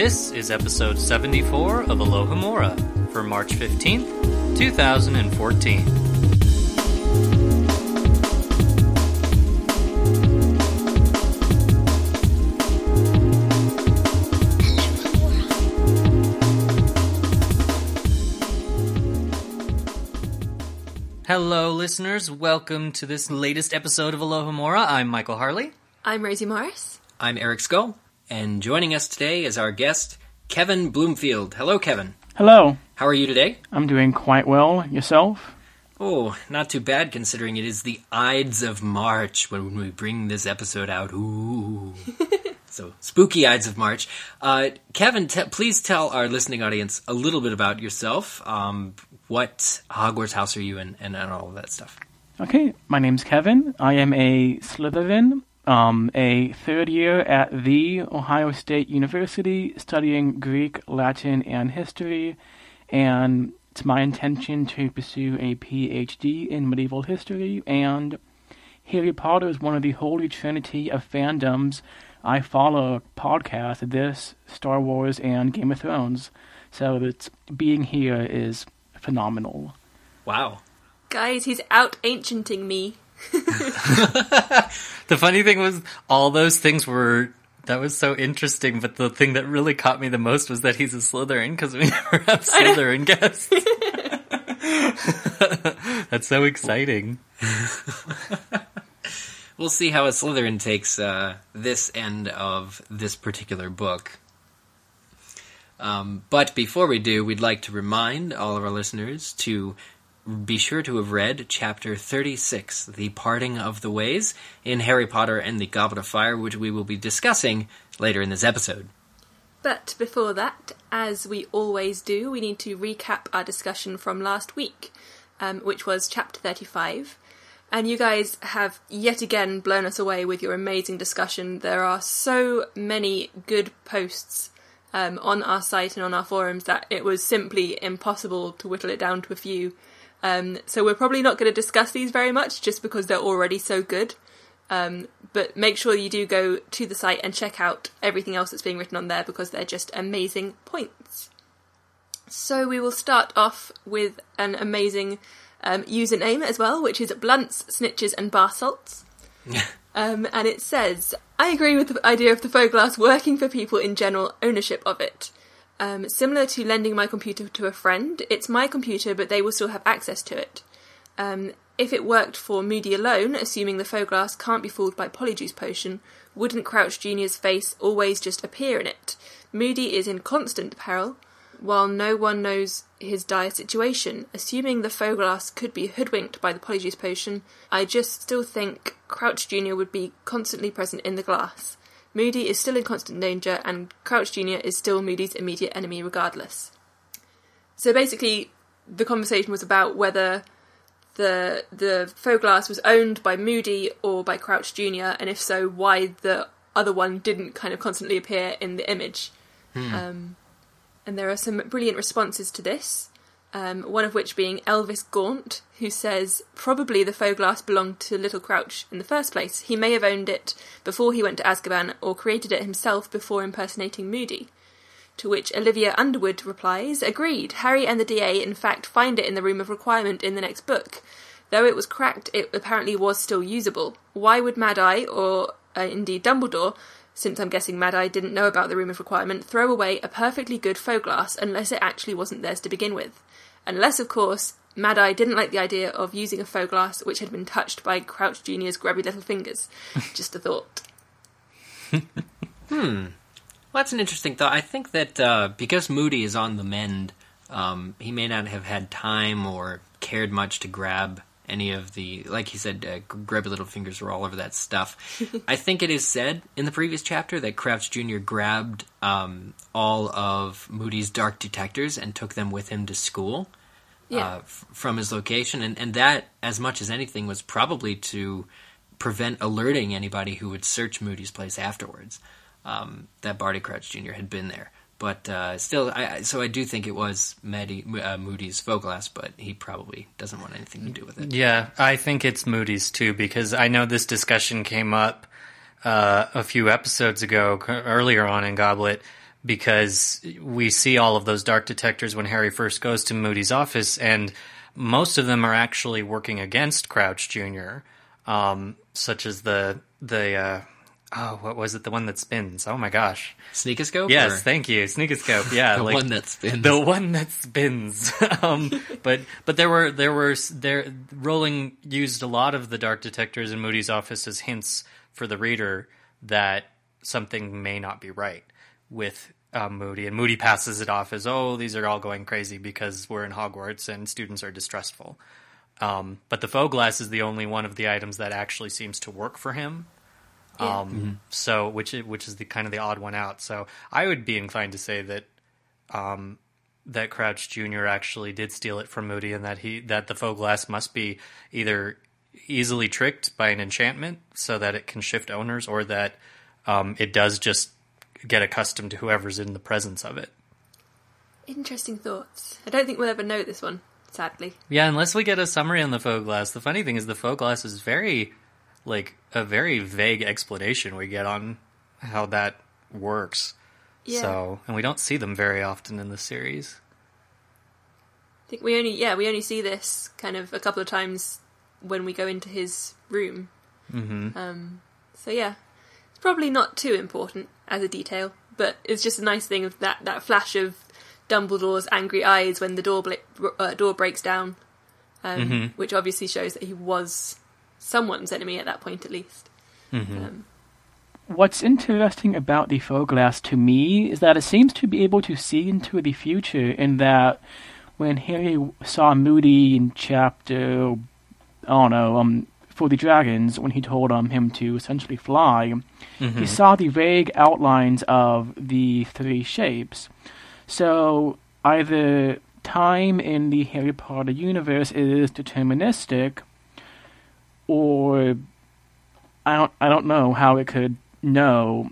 This is episode 74 of Alohomora for March 15th, 2014. Hello, listeners. Welcome to this latest episode of Alohomora. I'm Michael Harle. I'm Rosie Morris. I'm Eric Scull, and joining us today is our guest, Kevin Bloomfield. Hello, Kevin. Hello. How are you today? I'm doing quite well. Yourself? Oh, not too bad considering it is the Ides of March when we bring this episode out. Ooh. so, spooky Ides of March. Uh, Kevin, te- please tell our listening audience a little bit about yourself. Um, what Hogwarts house are you in, and, and all of that stuff? Okay, my name's Kevin. I am a Slytherin, um, a third year at the Ohio State University studying Greek, Latin, and history, and it's my intention to pursue a PhD in medieval history, and Harry Potter is one of the holy trinity of fandoms. I follow podcasts, this, Star Wars, and Game of Thrones, so that being here is phenomenal. Wow. Guys, he's out ancienting me. The funny thing was, all those things were. That was so interesting, but the thing that really caught me the most was that he's a Slytherin because we never have Slytherin guests. That's so exciting. We'll see how a Slytherin takes uh, this end of this particular book. Um, but before we do, we'd like to remind all of our listeners to be sure to have read chapter 36, The Parting of the Ways, in Harry Potter and the Goblet of Fire, which we will be discussing later in this episode. But before that, as we always do, we need to recap our discussion from last week, um, which was chapter 35. And you guys have yet again blown us away with your amazing discussion. There are so many good posts um, on our site and on our forums that it was simply impossible to whittle it down to a few. Um, so we're probably not going to discuss these very much just because they're already so good. Um, but make sure you do go to the site and check out everything else that's being written on there because they're just amazing points. So we will start off with an amazing um, username as well, which is Blunts, Snitches, and Bar Salts. Um, and it says, I agree with the idea of the Foe-glass working for people in general ownership of it. Um, similar to lending my computer to a friend, it's my computer, but they will still have access to it. Um, if it worked for Moody alone, assuming the Foe-glass can't be fooled by Polyjuice Potion, wouldn't Crouch Jr.'s face always just appear in it? Moody is in constant peril, while no one knows his dire situation. Assuming the Foe-glass could be hoodwinked by the Polyjuice Potion, I just still think Crouch Jr. would be constantly present in the glass. Moody is still in constant danger, and Crouch Jr. is still Moody's immediate enemy regardless. So basically, the conversation was about whether the the Foe-glass was owned by Moody or by Crouch Jr., and if so, why the other one didn't kind of constantly appear in the image. Um, and there are some brilliant responses to this. Um, one of which being Elvis Gaunt, who says probably the Foe-glass belonged to Little Crouch in the first place. He may have owned it before he went to Azkaban, or created it himself before impersonating Moody. To which Olivia Underwood replies, Agreed, Harry and the DA in fact find it in the Room of Requirement in the next book. Though it was cracked, it apparently was still usable. Why would Mad Eye, or uh, indeed Dumbledore, since I'm guessing Mad Eye didn't know about the Room of Requirement, throw away a perfectly good Foe-glass unless it actually wasn't theirs to begin with? Unless, of course, Mad Eye didn't like the idea of using a Foe-glass which had been touched by Crouch Jr.'s grubby little fingers. Just a thought. Hmm. Well, that's an interesting thought. I think that uh, because Moody is on the mend, um, he may not have had time or cared much to grab any of the, like he said, uh, grubby little fingers were all over that stuff. I think it is said in the previous chapter that Crouch Jr. grabbed um, all of Moody's dark detectors and took them with him to school Yeah. uh, f- from his location, and, and that, as much as anything, was probably to prevent alerting anybody who would search Moody's place afterwards um, that Barty Crouch Jr. had been there. But uh, still, I, so I do think it was Maddie, uh, Moody's Foe-glass, but he probably doesn't want anything to do with it. Yeah, I think it's Moody's too because I know this discussion came up uh, a few episodes ago, earlier on in Goblet, because we see all of those dark detectors when Harry first goes to Moody's office, and most of them are actually working against Crouch Jr., um, such as the the uh, oh, what was it? The one that spins. Oh my gosh! Sneakoscope? Yes, or- thank you, Sneakoscope. Yeah, The like one that spins. the one that spins. um, but but there were there were there Rowling used a lot of the dark detectors in Moody's office as hints for the reader that something may not be right with um, Moody, and Moody passes it off as oh these are all going crazy because we're in Hogwarts and students are distrustful. Um, but the Foe-glass is the only one of the items that actually seems to work for him. Yeah. Um, So, which which is the kind of the odd one out. So, I would be inclined to say that um, that Crouch Jr. actually did steal it from Moody, and that he that the Foe-glass must be either easily tricked by an enchantment so that it can shift owners, or that um, it does just get accustomed to whoever's in the presence of it. Interesting thoughts. I don't think we'll ever know this one, sadly. Yeah, unless we get a summary on the Foe-glass. The funny thing is, the Foe-glass is very, like, a very vague explanation we get on how that works. Yeah. So, and we don't see them very often in the series. I think we only yeah we only see this kind of a couple of times when we go into his room. Mm-hmm. Um, so yeah, it's probably not too important as a detail, but it's just a nice thing of that that flash of Dumbledore's angry eyes when the door bla- uh, door breaks down, um, which obviously shows that he was someone's enemy at that point at least. Um, What's interesting about the Foe-glass to me is that it seems to be able to see into the future in that when Harry saw Moody in chapter, I don't know, um, for the dragons, when he told um, him to essentially fly, he saw the vague outlines of the three shapes. So either time in the Harry Potter universe is deterministic, or I don't I don't know how it could know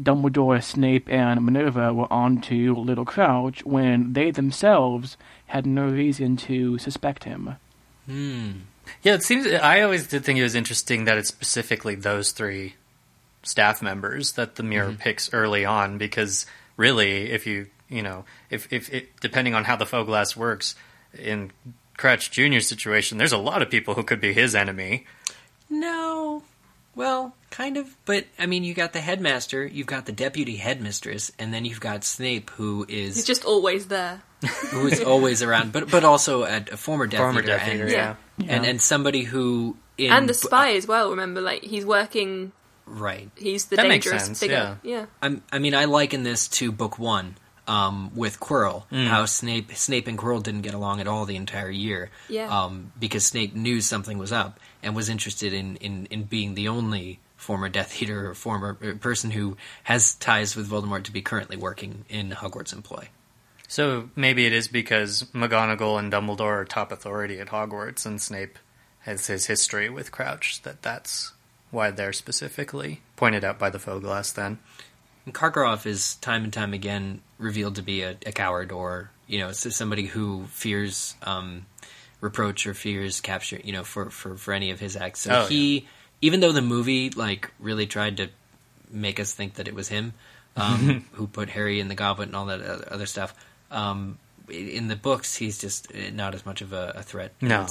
Dumbledore, Snape, and Minerva were onto Little Crouch when they themselves had no reason to suspect him. Hmm. Yeah, it seems. I always did think it was interesting that it's specifically those three staff members that the mirror picks early on, because really, if you you know, if if it, depending on how the Foe-glass works in Crouch Jr. situation, there's a lot of people who could be his enemy. No. Well, kind of. But, I mean, you got the headmaster, you've got the deputy headmistress, and then you've got Snape, who is. He's just always there. who is always around, but but also a, a former Death Former Eater, Death and, Eater, Yeah. yeah. and and somebody who in and the b- spy as well. Remember, like he's working. right. He's the That makes dangerous sense, figure. Yeah. I'm, I mean, I liken this to book one um, with Quirrell. Mm. How Snape, Snape and Quirrell didn't get along at all the entire year. Yeah. Um, because Snape knew something was up and was interested in, in, in being the only former Death Eater or former uh, person who has ties with Voldemort to be currently working in Hogwarts employ. So maybe it is because McGonagall and Dumbledore are top authority at Hogwarts, and Snape has his history with Crouch. That that's why they're specifically pointed out by the Foe-glass. Then. And Karkaroff is time and time again revealed to be a, a coward or you know somebody who fears um, reproach or fears capture you know for, for, for any of his acts. So Oh, he even though the movie like really tried to make us think that it was him um, who put Harry in the goblet and all that other other stuff. Um, in the books, he's just uh, not as much of a, a threat. No.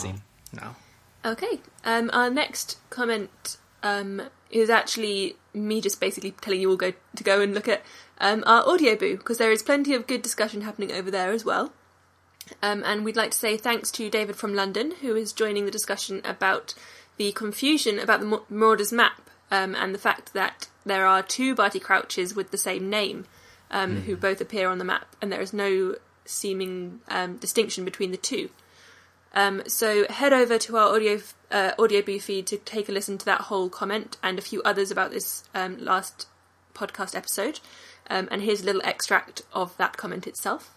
No. Okay. Um, our next comment um, is actually me just basically telling you all go to go and look at um, our Audioboo because there is plenty of good discussion happening over there as well. Um, and we'd like to say thanks to David from London who is joining the discussion about the confusion about the Marauders map um, and the fact that there are two Barty Crouches with the same name um, who both appear on the map and there is no seeming um, distinction between the two. Um, so head over to our audio uh, feed to take a listen to that whole comment and a few others about this um, last podcast episode. Um, and here's a little extract of that comment itself.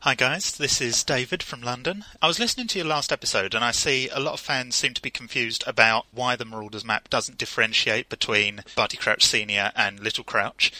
Hi guys, this is David from London. I was listening to your last episode and I see a lot of fans seem to be confused about why the Marauders map doesn't differentiate between Barty Crouch Senior and Little Crouch.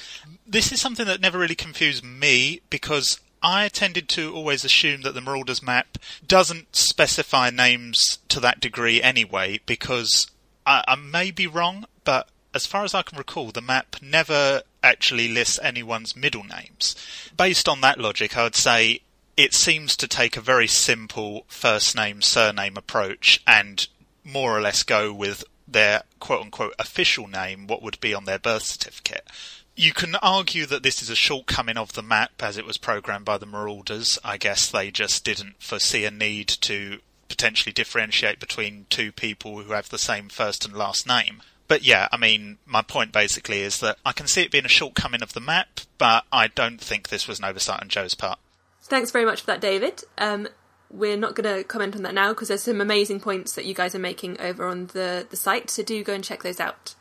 This is something that never really confused me because I tended to always assume that the Marauders map doesn't specify names to that degree anyway because I, I may be wrong, but as far as I can recall, the map never actually lists anyone's middle names. Based on that logic, I would say it seems to take a very simple first name surname approach and more or less go with their quote unquote official name, what would be on their birth certificate. You can argue that this is a shortcoming of the map as it was programmed by the Marauders. I guess they just didn't foresee a need to potentially differentiate between two people who have the same first and last name. But yeah, I mean, my point basically is that I can see it being a shortcoming of the map, but I don't think this was an oversight on Joe's part. Thanks very much for that, David. Um, we're not going to comment on that now because there's some amazing points that you guys are making over on the, the site, so do go and check those out.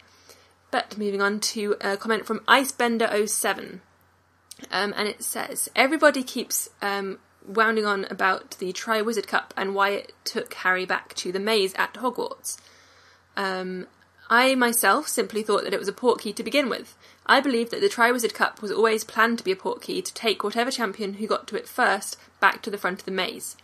But moving on to a comment from Icebender07. Um, and it says, Everybody keeps um, wounding on about the Triwizard Cup and why it took Harry back to the maze at Hogwarts. Um, I myself simply thought that it was a portkey to begin with. I believe that the Triwizard Cup was always planned to be a portkey to take whatever champion who got to it first back to the front of the maze.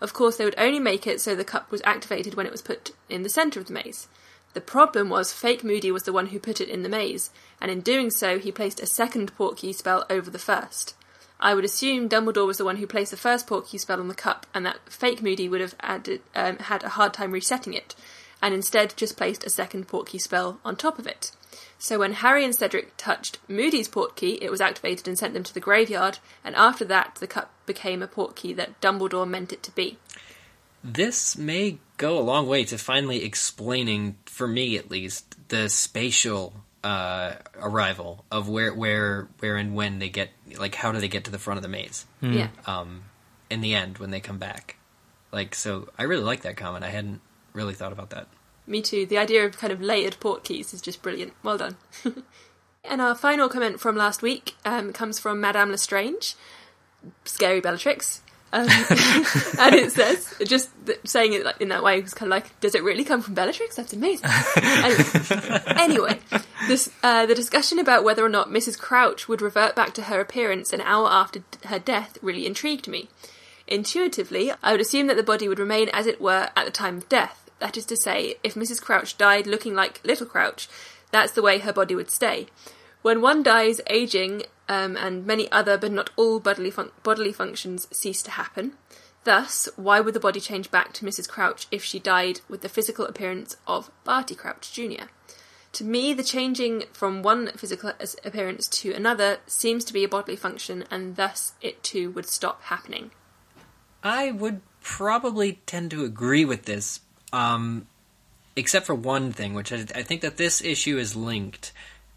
Of course, they would only make it so the cup was activated when it was put in the centre of the maze. The problem was Fake Moody was the one who put it in the maze, and in doing so, he placed a second portkey spell over the first. I would assume Dumbledore was the one who placed the first portkey spell on the cup, and that Fake Moody would have added, um, had a hard time resetting it, and instead just placed a second portkey spell on top of it. So when Harry and Cedric touched Moody's portkey, it was activated and sent them to the graveyard, and after that, the cup became a portkey that Dumbledore meant it to be. This may go a long way to finally explaining, for me at least, the spatial uh, arrival of where, where, where, and when they get, like, how do they get to the front of the maze? Yeah. Um, in the end, when they come back, like, so I really like that comment. I hadn't really thought about that. Me too. The idea of kind of layered portkeys is just brilliant. Well done. and our final comment from last week um, comes from Madame Lestrange, scary Bellatrix. Um, and it says, just saying it in that way was kind of like, does it really come from Bellatrix? That's amazing. anyway, anyway this, uh, the discussion about whether or not Mrs. Crouch would revert back to her appearance an hour after her death really intrigued me. Intuitively, I would assume that the body would remain as it were at the time of death. That is to say, if Mrs. Crouch died looking like Little Crouch, that's the way her body would stay. When one dies, aging um, and many other but not all bodily, fun- bodily functions cease to happen. Thus, why would the body change back to Mrs. Crouch if she died with the physical appearance of Barty Crouch Jr.? To me, the changing from one physical appearance to another seems to be a bodily function, and thus it too would stop happening. I would probably tend to agree with this, um, except for one thing, which I, I, think that this issue is linked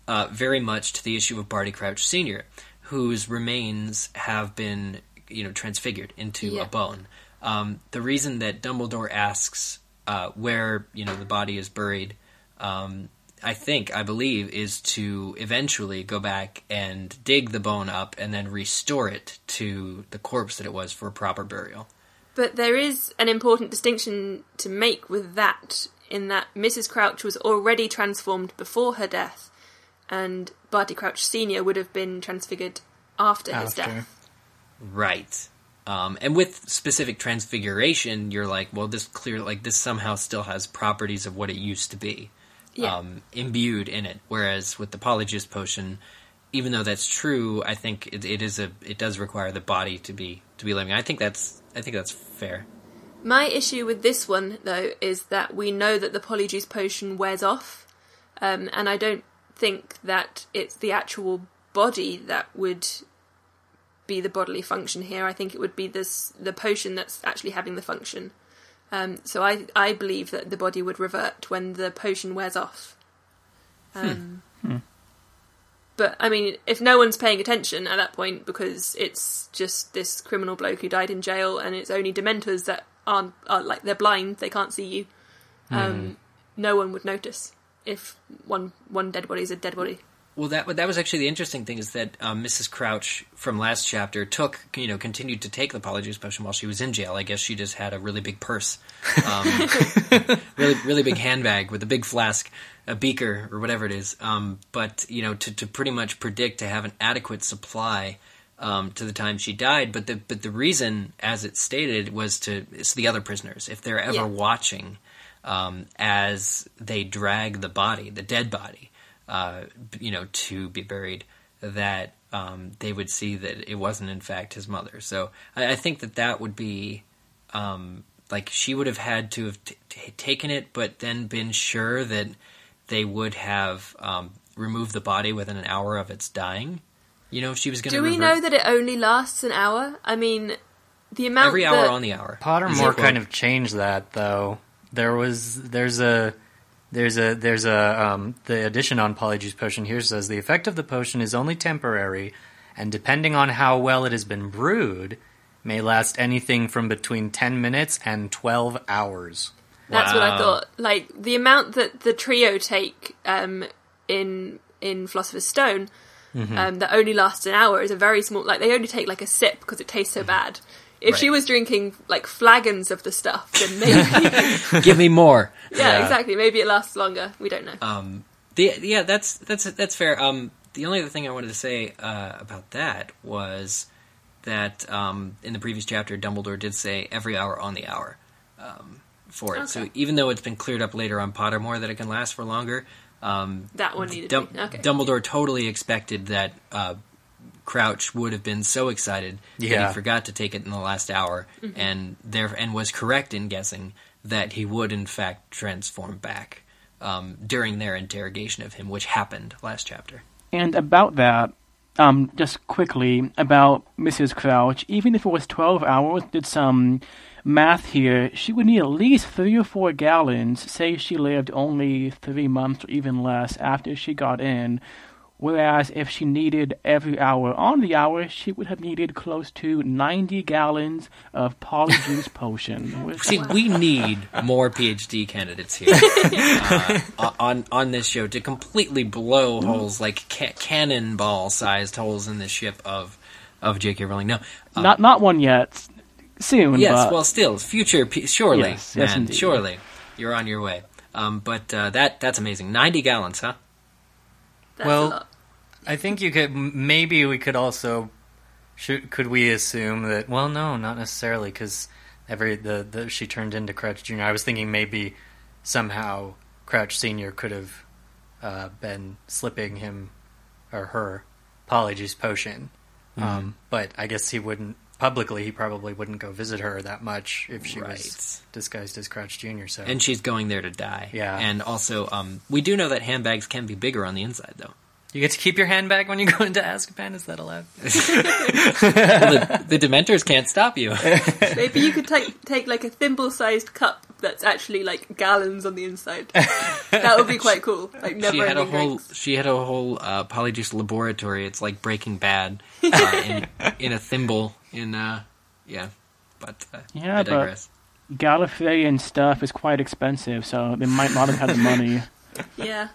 uh, very much to the issue of Barty Crouch Sr., whose remains have been, you know, transfigured into Yeah. a bone. Um, the reason that Dumbledore asks uh, where, you know, the body is buried, um, I think, I believe, is to eventually go back and dig the bone up and then restore it to the corpse that it was for proper burial. But there is an important distinction to make with that, in that Mrs. Crouch was already transformed before her death, and Barty Crouch Sr. would have been transfigured after, his death. Right. Um, and with specific transfiguration, you're like, well, this clear, like this somehow still has properties of what it used to be, Yeah. um, imbued in it. Whereas with the Polyjuice potion, even though that's true, I think it, it is a, it does require the body to be to be living. I think that's, I think that's fair. My issue with this one, though, is that we know that the polyjuice potion wears off, um, and I don't think that it's the actual body that would be the bodily function here. I think it would be this the potion that's actually having the function. Um, so I I believe that the body would revert when the potion wears off. Um, But I mean, if no one's paying attention at that point because it's just this criminal bloke who died in jail, and it's only Dementors that aren't are like they're blind, they can't see you. Um, No one would notice if one one dead body is a dead body. Well, that that was actually the interesting thing is that um, Mrs. Crouch from last chapter took you know continued to take the Polyjuice potion while she was in jail. I guess she just had a really big purse, um, really really big handbag with a big flask, a beaker or whatever it is. Um, but you know to to pretty much predict to have an adequate supply. Um, to the time she died, but the but the reason, as it stated, was to it's the other prisoners. If they're ever Yeah. watching, um, as they drag the body, the dead body, uh, you know, to be buried, that um, they would see that it wasn't in fact his mother. So I, I think that that would be um, like she would have had to have t- t- taken it, but then been sure that they would have um, removed the body within an hour of its dying. You know, if she was going to. Do we know that it only lasts an hour? I mean, the amount every hour that- on the hour? Pottermore Is kind of changed that though. There was there's a there's a there's a um, the addition on Polyjuice Potion here says the effect of the potion is only temporary, and depending on how well it has been brewed, may last anything from between ten minutes and twelve hours. That's what I thought. Like the amount that the trio take um, in in Philosopher's Stone Mm-hmm. um, that only lasts an hour is a very small. Like they only take like a sip because it tastes so bad. If she Mm-hmm. Was drinking like flagons of the stuff, then maybe Give me more. yeah, exactly. Maybe it lasts longer. We don't know. Um, the, yeah, that's that's that's fair. Um, the only other thing I wanted to say uh, about that was that um, in the previous chapter, Dumbledore did say every hour on the hour um, for it. So even though it's been cleared up later on Pottermore that it can last for longer, um, that one needed Dum- to be okay. Dumbledore totally expected that uh, Crouch would have been so excited that he forgot to take it in the last hour, Mm-hmm. and there and was correct in guessing that he would in fact transform back um, during their interrogation of him, which happened last chapter. And about that, um, just quickly about Mrs. Crouch, even if it was 12 hours, did some math here, she would need at least three or four gallons, say she lived only three months or even less after she got in. Whereas if she needed every hour on the hour, she would have needed close to 90 gallons of polyjuice potion. which- See, we need more PhD candidates here uh, on on this show to completely blow holes like ca- cannonball-sized holes in the ship of of J.K. Rowling. No, uh, not not one yet. Soon, Yes, but well, still, future, P- surely, Yes, yes, man, indeed. surely, you're on your way. Um, but uh, that that's amazing. Ninety gallons, huh? That's well. I think you could maybe we could also should, could we assume that well no not necessarily because every the, the she turned into Crouch Junior. I was thinking maybe somehow Crouch Senior could have uh, been slipping him or her Polyjuice potion, um, but I guess he wouldn't publicly. He probably wouldn't go visit her that much if she Right. was disguised as Crouch Junior. So And she's going there to die. Yeah. And also, um, we do know that handbags can be bigger on the inside, though. you get to keep your handbag when you go into Azkaban. Is that allowed? Well, the, the Dementors can't stop you. Maybe you could take take like a thimble-sized cup that's actually like gallons on the inside. that would be quite cool. Like never she had a ending whole drinks. she had a whole uh, polyjuice laboratory. It's like Breaking Bad uh, in, in a thimble. In uh, yeah, but uh, Yeah, I but- digress. Gallifreyan stuff is quite expensive, so they might not have had the money. Yeah.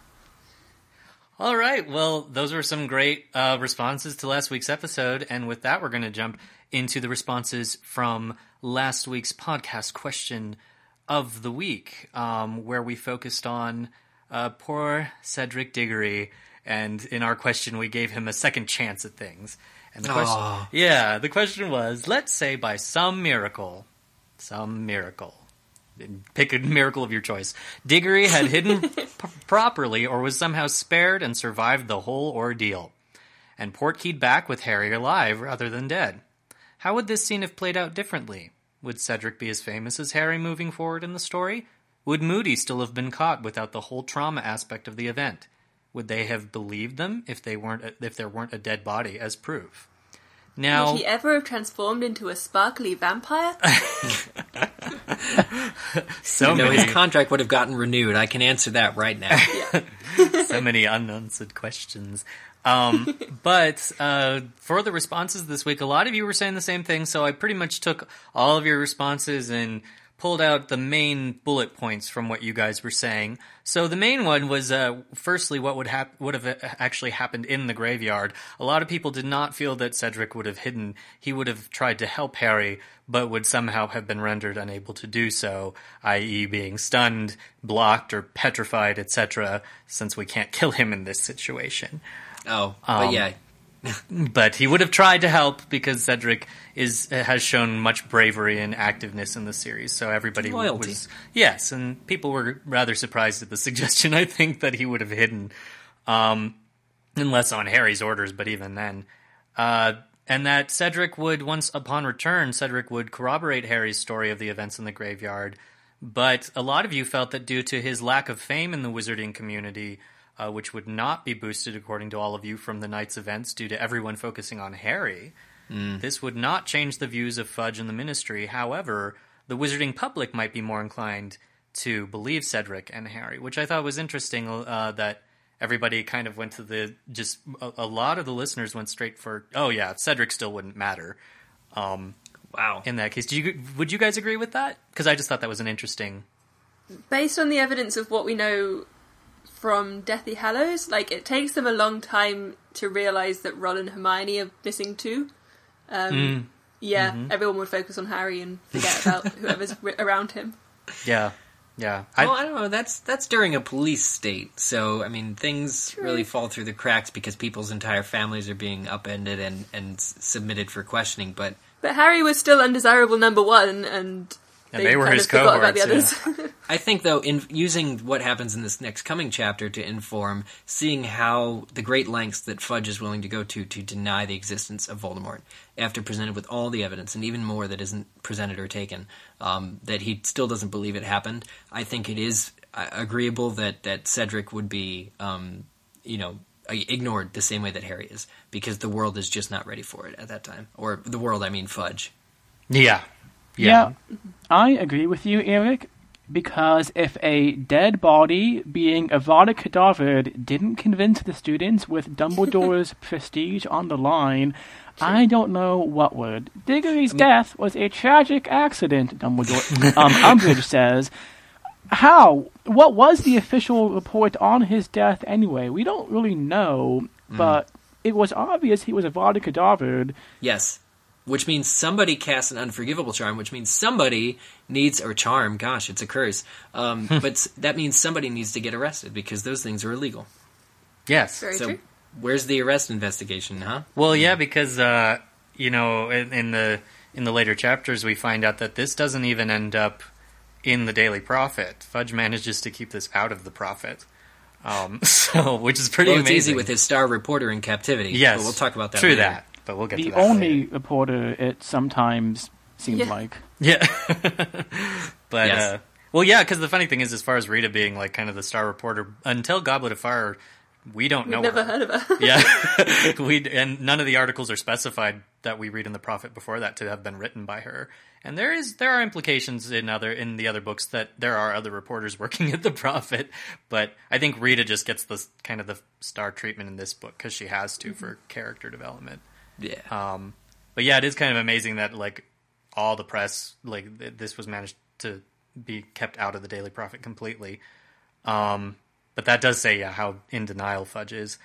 All right. Well, those were some great uh, responses to last week's episode. And with that, we're going to jump into the responses from last week's podcast question of the week, um, where we focused on uh, poor Cedric Diggory. And in our question, we gave him a second chance at things. And the question, yeah, the question was let's say by some miracle, some miracle, pick a miracle of your choice. Diggory had hidden p- properly or was somehow spared and survived the whole ordeal. And portkeyed back with Harry alive rather than dead. How would this scene have played out differently? Would Cedric be as famous as Harry moving forward in the story? Would Moody still have been caught without the whole trauma aspect of the event? Would they have believed them if they weren't if there weren't a dead body as proof? Now Would he ever have transformed into a sparkly vampire? so No, many his contract would have gotten renewed. I can answer that right now. so many unanswered questions. Um, but uh, for the responses this week, a lot of you were saying the same thing. So I pretty much took all of your responses and pulled out the main bullet points from what you guys were saying. So the main one was, uh, firstly, what would hap- would have actually happened in the graveyard. A lot of people did not feel that Cedric would have hidden. He would have tried to help Harry, but would somehow have been rendered unable to do so, i.e., being stunned, blocked, or petrified, etc. Since we can't kill him in this situation Oh, but Um, yeah, but he would have tried to help because Cedric is has shown much bravery and activeness in the series. So everybody Loyalty. was yes, and people were rather surprised at the suggestion. I think that he would have hidden. Um, unless on Harry's orders, but even then. Uh, and that Cedric would, once upon return, Cedric would corroborate Harry's story of the events in the graveyard. But a lot of you felt that due to his lack of fame in the wizarding community, uh, which would not be boosted, according to all of you, from the night's events due to everyone focusing on Harry, this would not change the views of Fudge and the Ministry. However, the wizarding public might be more inclined to believe Cedric and Harry, which I thought was interesting. Uh, that everybody kind of went to the just a, a lot of the listeners went straight for oh yeah, Cedric still wouldn't matter. Um, Wow. in that case, do you would you guys agree with that? Because I just thought that was an interesting. Based on the evidence of what we know from Deathly Hallows, like it takes them a long time to realize that Ron and Hermione are missing too. Um, Yeah, everyone would focus on Harry and forget about whoever's around him. Yeah, yeah. well, I don't know. That's that's during a police state, so I mean, things really fall through the cracks because people's entire families are being upended and and submitted for questioning. But But Harry was still undesirable number one, and, And they were his of about the cohorts, others. I think, though, in using what happens in this next coming chapter to inform, seeing how the great lengths that Fudge is willing to go to to deny the existence of Voldemort, after presented with all the evidence and even more that isn't presented or taken, um, that he still doesn't believe it happened. I think it is uh, agreeable that that Cedric would be, um, you know. Ignored the same way that Harry is, because the world is just not ready for it at that time. Or the world, I mean, Fudge. yeah, Yeah. I agree with you, Eric, because if a dead body being Avada Kedavra didn't convince the students with Dumbledore's prestige on the line, I don't know what would. Diggory's death was a tragic accident, Dumbledore. um, Umbridge says. How? What was the official report on his death anyway? We don't really know, but it was obvious he was Avada Kedavra. Yes. Which means somebody casts an unforgivable charm, which means somebody needs, or charm, gosh, it's a curse. Um, but that means somebody needs to get arrested because those things are illegal. yes. Very so true. where's the arrest investigation, huh? Well, yeah, because uh, you know, in, in the in the later chapters, we find out that this doesn't even end up in the Daily Prophet. Fudge manages to keep this out of the Prophet, um, so which is pretty Well, it's amazing. easy with his star reporter in captivity. yes, But we'll talk about that True later. that, but we'll get The to that. only later. reporter it sometimes seems Yeah. like. yeah, but Yes. uh, well, yeah, because the funny thing is, as far as Rita being like kind of the star reporter until Goblet of Fire, we don't We've know. never her. heard of her. yeah we and none of the articles are specified that we read in the prophet before that to have been written by her and there is there are implications in other in the other books that there are other reporters working at the prophet but i think rita just gets the kind of the star treatment in this book because she has to for character development Yeah. um but yeah it is kind of amazing that like all the press like th- this was managed to be kept out of the daily prophet completely um, but that does say yeah, how in denial Fudge is.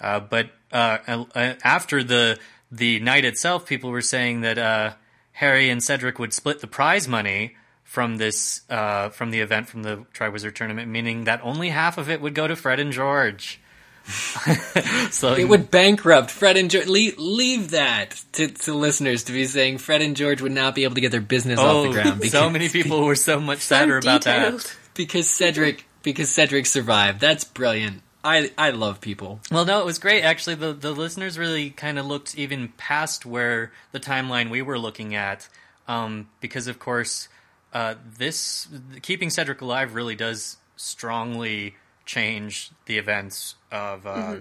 Uh, but uh, uh, after the the night itself, people were saying that uh, Harry and Cedric would split the prize money from this uh, from the event from the Triwizard Tournament, meaning that only half of it would go to Fred and George. so It would bankrupt Fred and George. Leave, leave that to, to listeners to be saying Fred and George would not be able to get their business off oh, the ground because, so many people were so much So sadder about that. because Cedric because Cedric survived. That's brilliant. I I love people. Well, no, it was great. Actually, the the listeners really kind of looked even past where the timeline we were looking at, um, because of course, uh, this keeping Cedric alive really does strongly change the events of uh,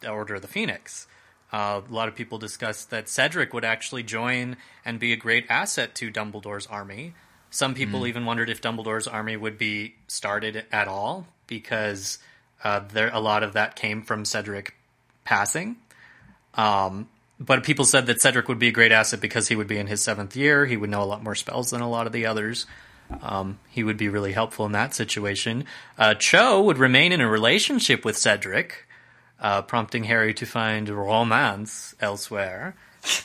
the Order of the Phoenix. Uh, a lot of people discussed that Cedric would actually join and be a great asset to Dumbledore's army. Some people even wondered if Dumbledore's army would be started at all because uh, there a lot of that came from Cedric passing. Um, but people said that Cedric would be a great asset because he would be in his seventh year. He would know a lot more spells than a lot of the others. Um, he would be really helpful in that situation. Uh, Cho would remain in a relationship with Cedric, uh, prompting Harry to find romance elsewhere.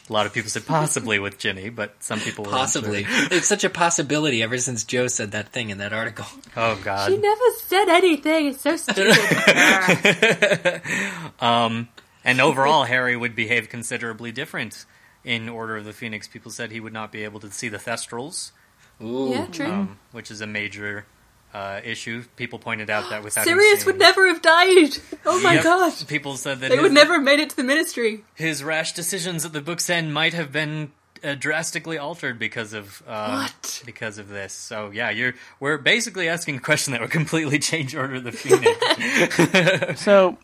A lot of people said possibly with Ginny, but some people were Possibly, unsure. it's such a possibility ever since Joe said that thing in that article. Oh God! She never said anything. It's so stupid. And overall, Harry would behave considerably different in Order of the Phoenix. People said he would not be able to see the Thestrals, Ooh, yeah, true. um, which is a major uh, issue. People pointed out that without him Sirius seeing- would never have died. Oh my Yep. god. People said that They his, would never have made it to the ministry. his rash decisions at the book's end might have been uh, drastically altered because of um, What? because of this. So yeah, you're we're basically asking a question that would completely change Order of the Phoenix. So,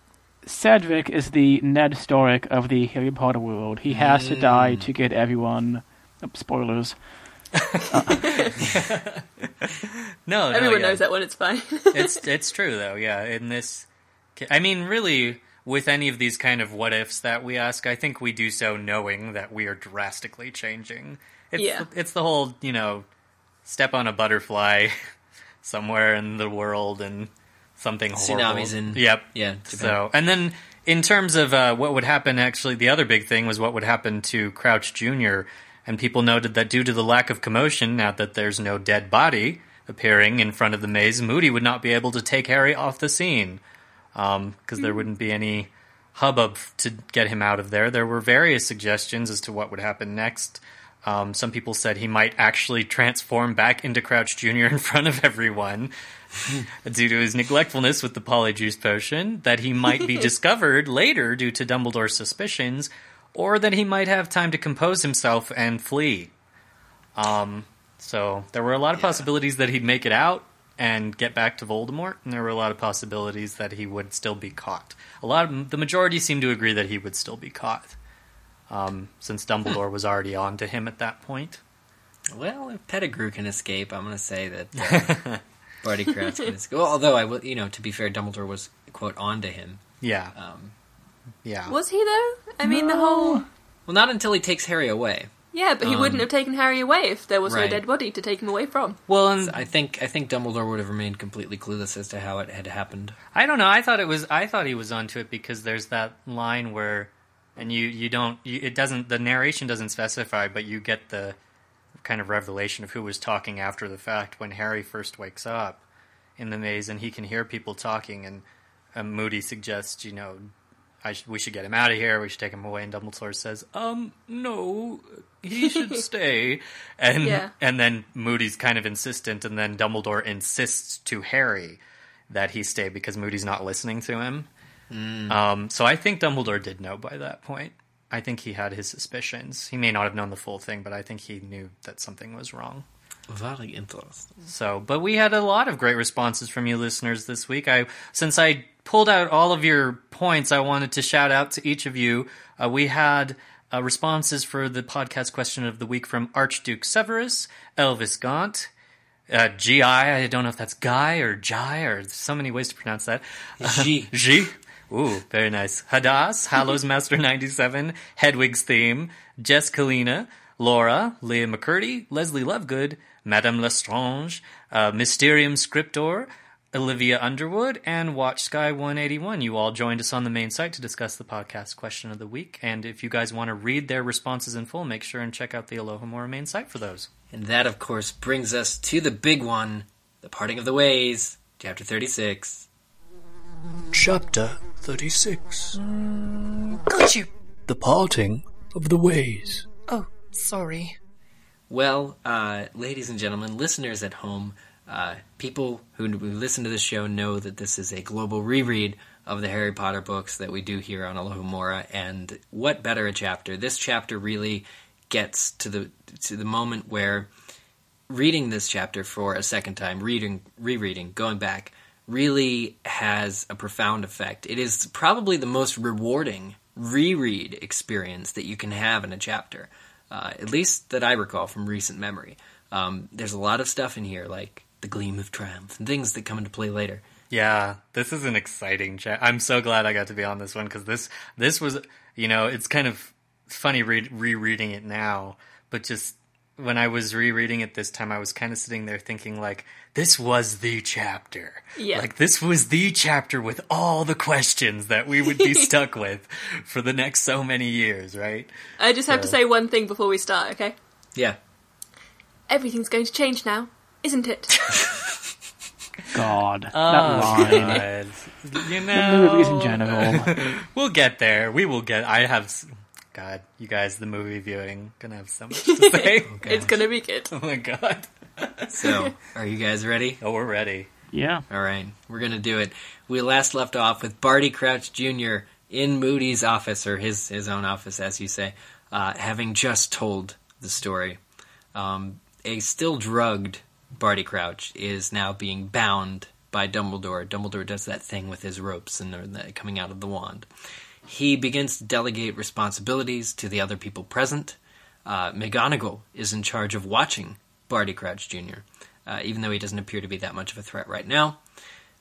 Cedric is the Ned Stark of the Harry Potter world. He has to die to get everyone. oh, spoilers. no, no, Everyone yeah. knows that one, it's fine. it's it's true though. Yeah, in this, ca- I mean, really, with any of these kind of what ifs that we ask, I think we do so knowing that we are drastically changing. It's Yeah. it's the whole you know, step on a butterfly somewhere in the world and something horrible. Tsunamis in- yep yeah, Japan. So and then in terms of uh, what would happen, actually, the other big thing was what would happen to Crouch Junior. And people noted that due to the lack of commotion, now that there's no dead body appearing in front of the maze, Moody would not be able to take Harry off the scene because there wouldn't be any hubbub to get him out of there. There were various suggestions as to what would happen next. Um, some people said he might actually transform back into Crouch Jr. in front of everyone due to his neglectfulness with the polyjuice potion, that he might be discovered later due to Dumbledore's suspicions, or that he might have time to compose himself and flee. Um, so there were a lot of possibilities that he'd make it out and get back to Voldemort, and there were a lot of possibilities that he would still be caught. A lot of the majority seemed to agree that he would still be caught, um, since Dumbledore was already on to him at that point. Well, if Pettigrew can escape, I'm going to say that uh, Barty Crouch can escape. Well, although I will, you know, to be fair, Dumbledore was quote on to him. Yeah, Um, yeah. Was he though? I mean, the whole. well, not until he takes Harry away. Yeah, but he Um, wouldn't have taken Harry away if there was no dead body to take him away from. Well, and I think I think Dumbledore would have remained completely clueless as to how it had happened. I don't know. I thought it was. I thought he was onto it because there's that line where, and you you don't. You, it doesn't. The narration doesn't specify, but you get the kind of revelation of who was talking after the fact when Harry first wakes up in the maze and he can hear people talking and um, Moody suggests, you know, I sh- we should get him out of here. We should take him away. And Dumbledore says, um, no, he should stay. And Yeah. and then Moody's kind of insistent, and then Dumbledore insists to Harry that he stay because Moody's not listening to him. Um, so I think Dumbledore did know by that point. I think he had his suspicions. He may not have known the full thing, but I think he knew that something was wrong. Very interesting. So, but we had a lot of great responses from you listeners this week. I since I pulled out all of your points, I wanted to shout out to each of you. Uh, we had uh, responses for the podcast question of the week from Archduke Severus, Elvis Gaunt, uh, Gi. I don't know if that's Guy or Jai or so many ways to pronounce that. G. G. Ooh, very nice. Hadass, Hallows Master 97, Hedwig's Theme, Jess Kalina, Laura, Leah McCurdy, Leslie Lovegood, Madame Lestrange, uh, Mysterium Scriptor, Olivia Underwood, and Watch Sky 181. You all joined us on the main site to discuss the podcast question of the week. And if you guys want to read their responses in full, make sure and check out the Aloha Alohomora main site for those. And that, of course, brings us to the big one, the parting of the ways, chapter thirty-six. Chapter 36 Got you. The Parting of the Ways. Oh, sorry. Well, uh, ladies and gentlemen, listeners at home, uh, people who, listen to this show know that this is a global reread of the Harry Potter books that we do here on Alohomora, and what better a chapter? This chapter really gets to the to the moment where reading this chapter for a second time, reading, rereading, going back, really has a profound effect. It is probably the most rewarding reread experience that you can have in a chapter, uh, at least that I recall from recent memory. Um, there's a lot of stuff in here, like the gleam of triumph and things that come into play later. Yeah, this is an exciting chat. I'm so glad I got to be on this one because this this was you know it's kind of funny re- rereading it now, but just when I was rereading it this time, I was kind of sitting there thinking like this was the chapter. Yeah. like this was the chapter with all the questions that we would be stuck with for the next so many years, right? I just have to say one thing before we start, okay? Yeah. Everything's going to change now, isn't it? God, that Oh, line. God. You The know, movies in general. We'll get there. We will get. I have. God, you guys, the movie viewing gonna have so much to say. it's going to be good. oh my god. So, are you guys ready? Oh, we're ready. Yeah. All right, we're gonna do it. We last left off with Barty Crouch Jr. in Moody's office, or his his own office, as you say, uh, having just told the story. Um, a still drugged Barty Crouch is now being bound by Dumbledore. Dumbledore does that thing with his ropes and coming out of the wand. He begins to delegate responsibilities to the other people present. Uh, McGonagall is in charge of watching Barty Crouch Jr., uh, even though he doesn't appear to be that much of a threat right now.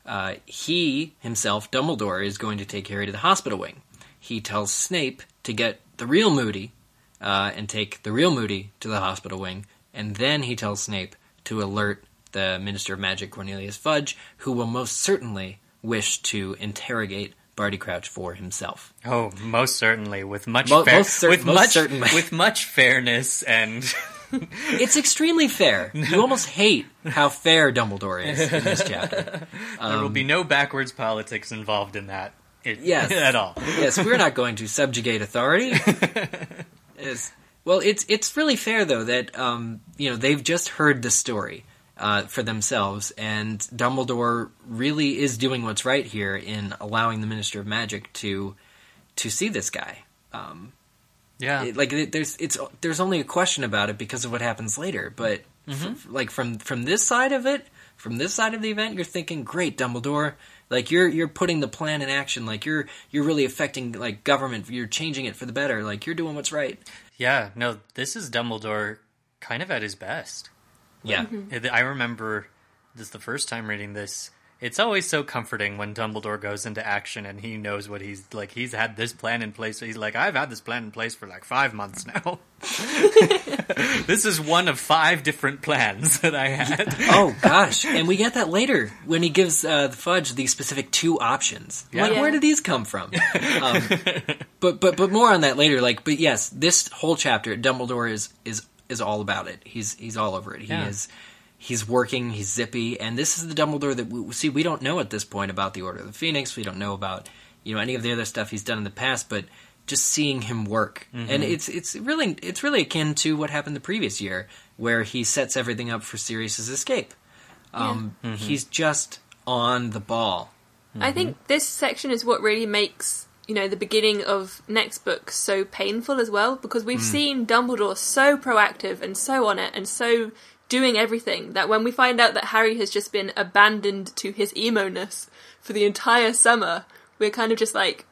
Uh, he himself, Dumbledore, is going to take Harry to the hospital wing. He tells Snape to get the real Moody uh, and take the real Moody to the hospital wing, and then he tells Snape to alert the Minister of Magic, Cornelius Fudge, who will most certainly wish to interrogate Barty Crouch for himself. Oh, most certainly, with much Mo- fair- cer- with much certainly. with much fairness and It's extremely fair. You almost hate how fair Dumbledore is in this chapter. there will be um, no backwards politics involved in that. It, Yes. at all. yes, we're not going to subjugate authority. Yes. Well, it's it's really fair though that um, you know they've just heard the story uh, for themselves, and Dumbledore really is doing what's right here in allowing the Minister of Magic to to see this guy. Um, Yeah, it- like it, there's it's there's only a question about it because of what happens later, but Mm-hmm. f- like from from this side of it, from this side of the event, you're thinking, great, Dumbledore. Like you're you're putting the plan in action. Like you're you're really affecting like government. You're changing it for the better. Like you're doing what's right. Yeah. No, this is Dumbledore, kind of at his best. Yeah. It- I remember this the first time reading this. It's always so comforting when Dumbledore goes into action and he knows what he's like. He's had this plan in place. He's like, I've had this plan in place for like five months now. this is one of five different plans that I had. oh gosh, and we get that later when he gives uh, the fudge these specific two options. I'm Like, Yeah. where did these come from? um, but but but more on that later. Like, but yes, this whole chapter, Dumbledore is is is all about it. He's he's all over it. He Yeah. is. He's working. He's zippy, and this is the Dumbledore that we see. We don't know at this point about the Order of the Phoenix. We don't know about you know any of the other stuff he's done in the past. But just seeing him work, mm-hmm. and it's it's really it's really akin to what happened the previous year, where he sets everything up for Sirius's escape. Um, mm-hmm. He's just on the ball. I think mm-hmm. this section is what really makes you know the beginning of next book so painful as well because we've mm. seen Dumbledore so proactive and so on it and so doing everything that when we find out that Harry has just been abandoned to his emo-ness for the entire summer, we're kind of just like,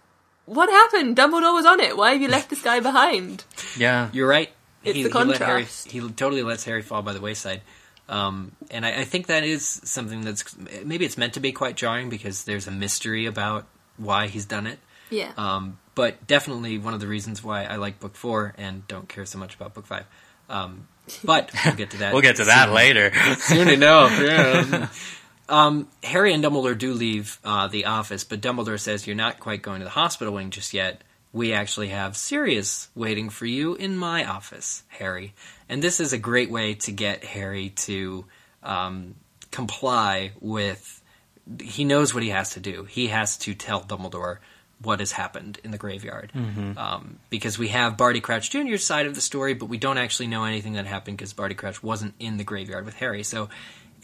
what happened? Dumbledore was on it. Why have you left this guy behind? Yeah, You're right. It's he, the he Harry, he totally lets Harry fall by the wayside. Um, and I, I think that is something that's maybe it's meant to be quite jarring because there's a mystery about why he's done it. Yeah. Um, but definitely one of the reasons why I like book four and don't care so much about book five. Um, but we'll get to that. we'll get to that later. soon enough. Yeah. um, Harry and Dumbledore do leave uh, the office, but Dumbledore says you're not quite going to the hospital wing just yet. We actually have Sirius waiting for you in my office, Harry. And this is a great way to get Harry to um, comply with. He knows what he has to do. He has to tell Dumbledore what has happened in the graveyard. Um, because we have Barty Crouch Jr.'s side of the story, but we don't actually know anything that happened because Barty Crouch wasn't in the graveyard with Harry. So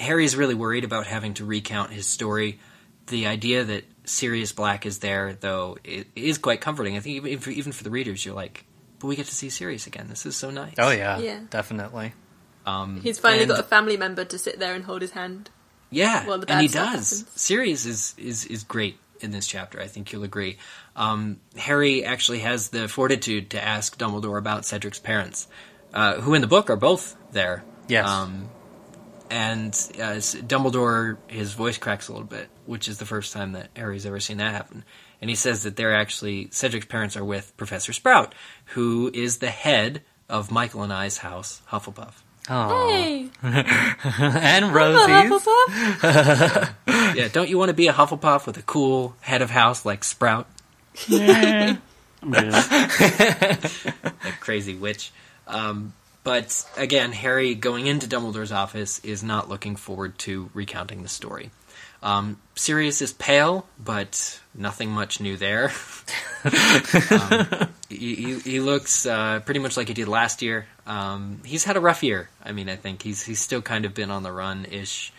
Harry's really worried about having to recount his story. The idea that Sirius Black is there, though, it is quite comforting. I think even for, even for the readers, you're like, but we get to see Sirius again. This is so nice. Oh yeah, Yeah. definitely. Um, He's finally and- got a family member to sit there and hold his hand. Yeah, and he does. happens. Sirius is, is is great in this chapter. I think you'll agree. Um, Harry actually has the fortitude to ask Dumbledore about Cedric's parents, uh, who in the book are both there. Yes. Um, and uh, Dumbledore, his voice cracks a little bit, which is the first time that Harry's ever seen that happen. And he says that they're actually Cedric's parents are with Professor Sprout, who is the head of Michael and I's house, Hufflepuff. Oh, Hey, and I'm Rosie's. Yeah, don't you want to be a Hufflepuff with a cool head of house like Sprout? Yeah. I'm good. that crazy witch. Um, but again, Harry going into Dumbledore's office is not looking forward to recounting the story. Um, Sirius is pale, but nothing much new there. um, he, he, he looks uh, pretty much like he did last year. Um, he's had a rough year. I mean, I think he's he's still kind of been on the run ish.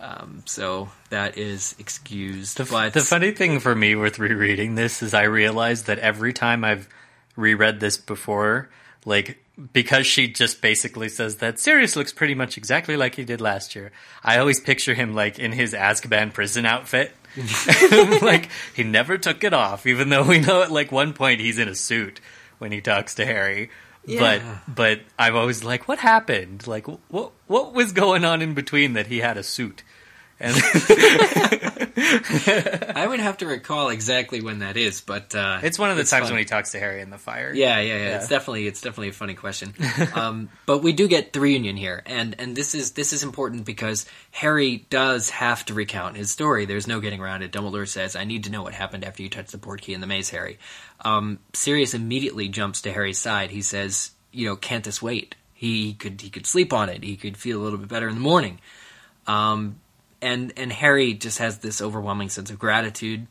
Um, so that is excused. The, f- but the funny thing for me with rereading this is I realized that every time I've reread this before, like because she just basically says that Sirius looks pretty much exactly like he did last year. I always picture him like in his Azkaban prison outfit. like he never took it off, even though we know at like one point he's in a suit when he talks to Harry. Yeah. But but I'm always like, what happened? Like what what was going on in between that he had a suit? And I would have to recall exactly when that is, but uh, it's one of the times when he talks to Harry in the fire. Yeah, yeah, yeah, Yeah. It's definitely it's definitely a funny question. um, but we do get the reunion here, and and this is this is important because Harry does have to recount his story. There's no getting around it. Dumbledore says, "I need to know what happened after you touched the portkey in the maze, Harry." Um, Sirius immediately jumps to Harry's side. He says, "You know, can't this wait? He could he could sleep on it. He could feel a little bit better in the morning." Um, and and Harry just has this overwhelming sense of gratitude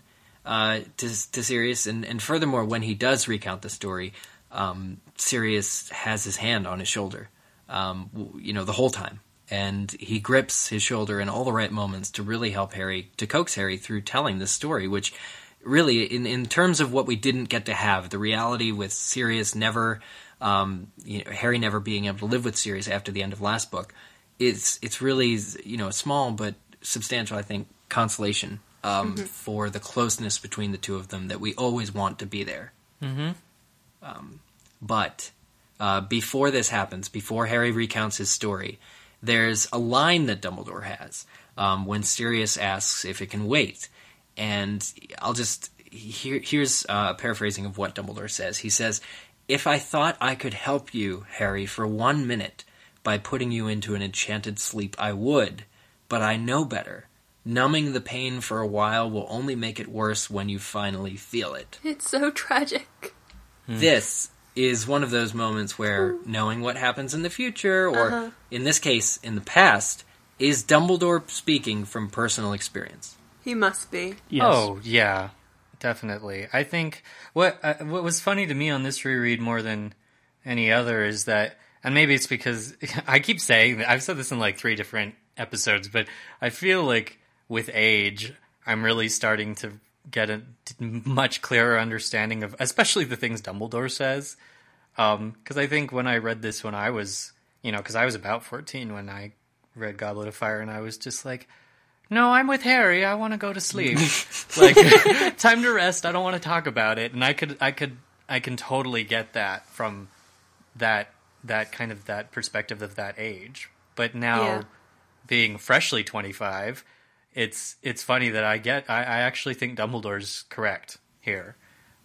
uh, to to Sirius, and and furthermore, when he does recount the story, um, Sirius has his hand on his shoulder, um, you know, the whole time, and he grips his shoulder in all the right moments to really help Harry to coax Harry through telling this story, which really, in in terms of what we didn't get to have, the reality with Sirius never. Um, you know, Harry never being able to live with Sirius after the end of last book, it's it's really you know a small but substantial, I think, consolation um, for the closeness between the two of them that we always want to be there. Mm-hmm. Um, but uh, before this happens, before Harry recounts his story, there's a line that Dumbledore has um, when Sirius asks if it can wait, and I'll just here, here's uh, a paraphrasing of what Dumbledore says. He says, "If I thought I could help you, Harry, for one minute." By putting you into an enchanted sleep, I would, but I know better. Numbing the pain for a while will only make it worse when you finally feel it. It's so tragic. This is one of those moments where knowing what happens in the future, or Uh-huh. in this case, in the past, is Dumbledore speaking from personal experience. He must be. Yes. Oh yeah, definitely. I think what uh, what was funny to me on this reread more than any other is that, and maybe it's because I keep saying that I've said this in like three different episodes, but I feel like with age, I'm really starting to get a much clearer understanding of, especially the things Dumbledore says. Um, because I think when I read this when I was, you know, because I was about 14 when I read Goblet of Fire, and I was just like, no, I'm with Harry. I want to go to sleep. like, time to rest. I don't want to talk about it. And I could, I could, I can totally get that from that, that kind of that perspective of that age. But now, Yeah. Being freshly 25, it's it's funny that I get. I, I actually think Dumbledore's correct here.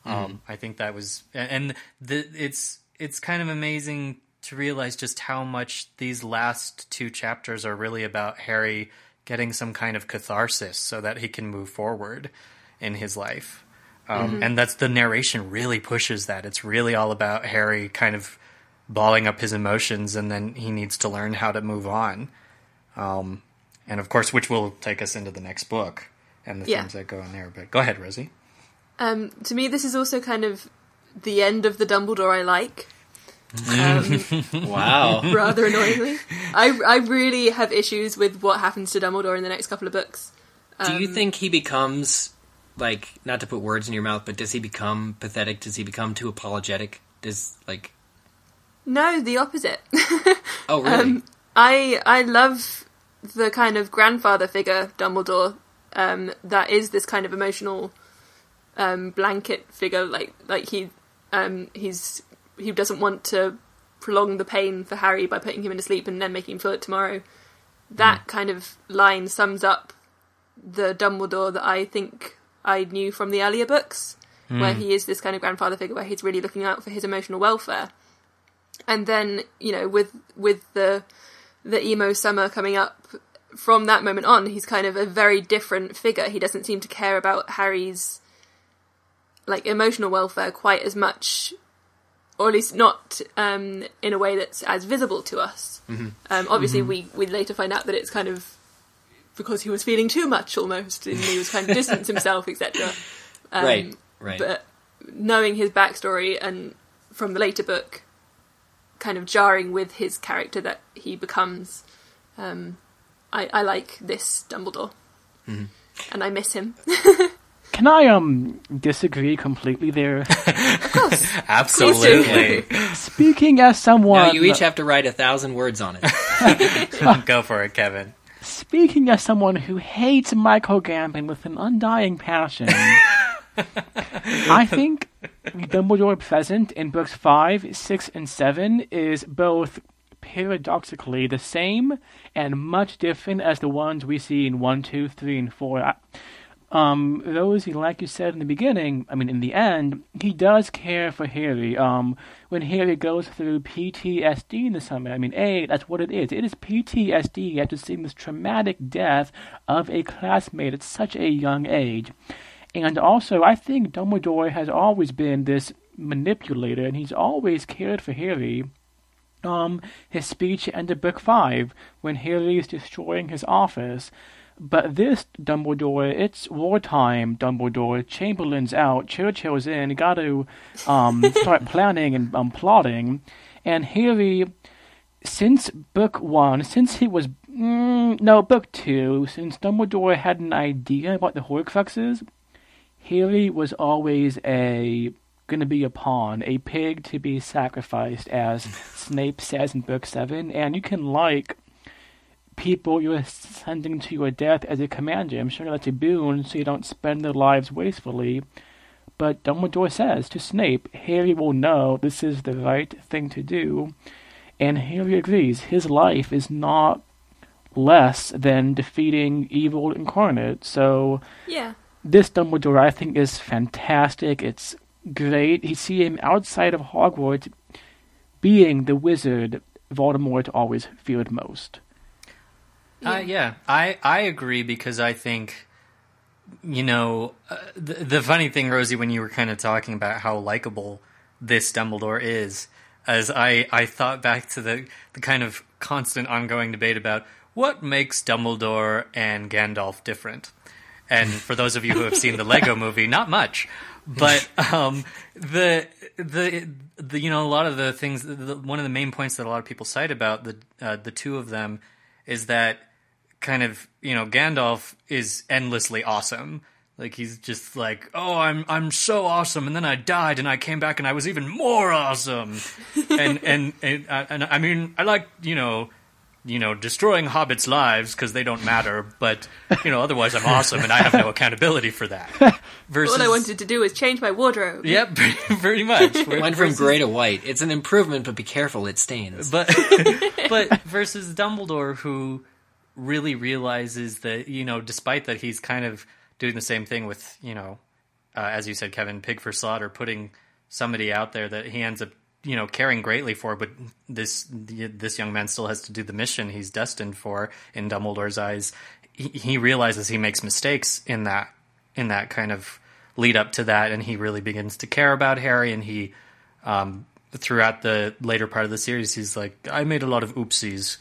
Um, I think that was, and the, it's it's kind of amazing to realize just how much these last two chapters are really about Harry getting some kind of catharsis so that he can move forward in his life. Um, And that's the narration really pushes that. It's really all about Harry kind of balling up his emotions, and then he needs to learn how to move on. Um, and of course, which will take us into the next book and the Yeah. things that go in there. But go ahead, Rosie. Um, to me, this is also kind of the end of the Dumbledore I like. Um, Wow. rather annoyingly, I I really have issues with what happens to Dumbledore in the next couple of books. Do Um, you think he becomes, like, not to put words in your mouth, but does he become pathetic? Does he become too apologetic? Does, like, No, the opposite. oh, really? Um, I I love the kind of grandfather figure Dumbledore um, that is this kind of emotional um, blanket figure. Like like he um, he's he doesn't want to prolong the pain for Harry by putting him into sleep and then making him feel it tomorrow. That kind of line sums up the Dumbledore that I think I knew from the earlier books, where he is this kind of grandfather figure where he's really looking out for his emotional welfare and then you know with with the the emo summer coming up from that moment on he's kind of a very different figure he doesn't seem to care about harry's like emotional welfare quite as much or at least not um, in a way that's as visible to us um, obviously we we later find out that it's kind of because he was feeling too much almost, and he was kind of distance himself, etc. Um, right, right. But knowing his backstory and from the later book, kind of jarring with his character that he becomes, um, I, I like this Dumbledore, Mm-hmm. and I miss him. Can I um disagree completely there? Absolutely. Speaking as someone, now you each have to write a thousand words on it. Go for it, Kevin. speaking as someone who hates Michael Gambon with an undying passion, I think Dumbledore present in books five, six, and seven is both paradoxically the same and much different as the ones we see in one, two, three, and four. I- um, Rosie, like you said in the beginning, I mean, in the end, he does care for Harry. Um, when Harry goes through PTSD in the summer, I mean, A, that's what it is. It is PTSD after seeing this traumatic death of a classmate at such a young age. And also, I think Dumbledore has always been this manipulator, and he's always cared for Harry um, his speech at the book five when Harry is destroying his office. But this Dumbledore, it's wartime Dumbledore. Chamberlain's out, Churchill's in. Got to um, start planning and um, plotting. And Harry, since book one, since he was mm, no book two, since Dumbledore had an idea about the Horcruxes, Harry was always a going to be a pawn, a pig to be sacrificed, as Snape says in Book 7. And you can like people you're sending to your death as a commander. I'm sure that's a boon so you don't spend their lives wastefully. But Dumbledore says to Snape, Harry will know this is the right thing to do. And Harry agrees. His life is not less than defeating evil incarnate. So yeah, this Dumbledore, I think, is fantastic. It's great. You see him outside of Hogwarts being the wizard Voldemort always feared most. Uh, yeah, I I agree because I think, you know, uh, the the funny thing, Rosie, when you were kind of talking about how likable this Dumbledore is, as I I thought back to the the kind of constant ongoing debate about what makes Dumbledore and Gandalf different. And for those of you who have seen the Lego movie, not much. But um, the the the you know a lot of the things. The, one of the main points that a lot of people cite about the uh, the two of them is that kind of you know Gandalf is endlessly awesome. Like he's just like, oh, I'm I'm so awesome, and then I died, and I came back, and I was even more awesome. and and and, uh, and I mean, I like you know, you know, destroying hobbits' lives because they don't matter, but you know, otherwise I'm awesome, and I have no accountability for that. Versus, all I wanted to do was change my wardrobe. Yep, pretty, pretty much. Went from Versus- grey to white. It's an improvement, but be careful, it stains. but but versus Dumbledore, who really realizes that you know, despite that he's kind of doing the same thing with you know, uh, as you said, Kevin, pig for slaughter, putting somebody out there that he ends up you know caring greatly for, but this this young man still has to do the mission he's destined for in Dumbledore's eyes. He, realizes he makes mistakes in that in that kind of lead up to that, and he really begins to care about Harry, and he um, throughout the later part of the series, he's like, I made a lot of oopsies,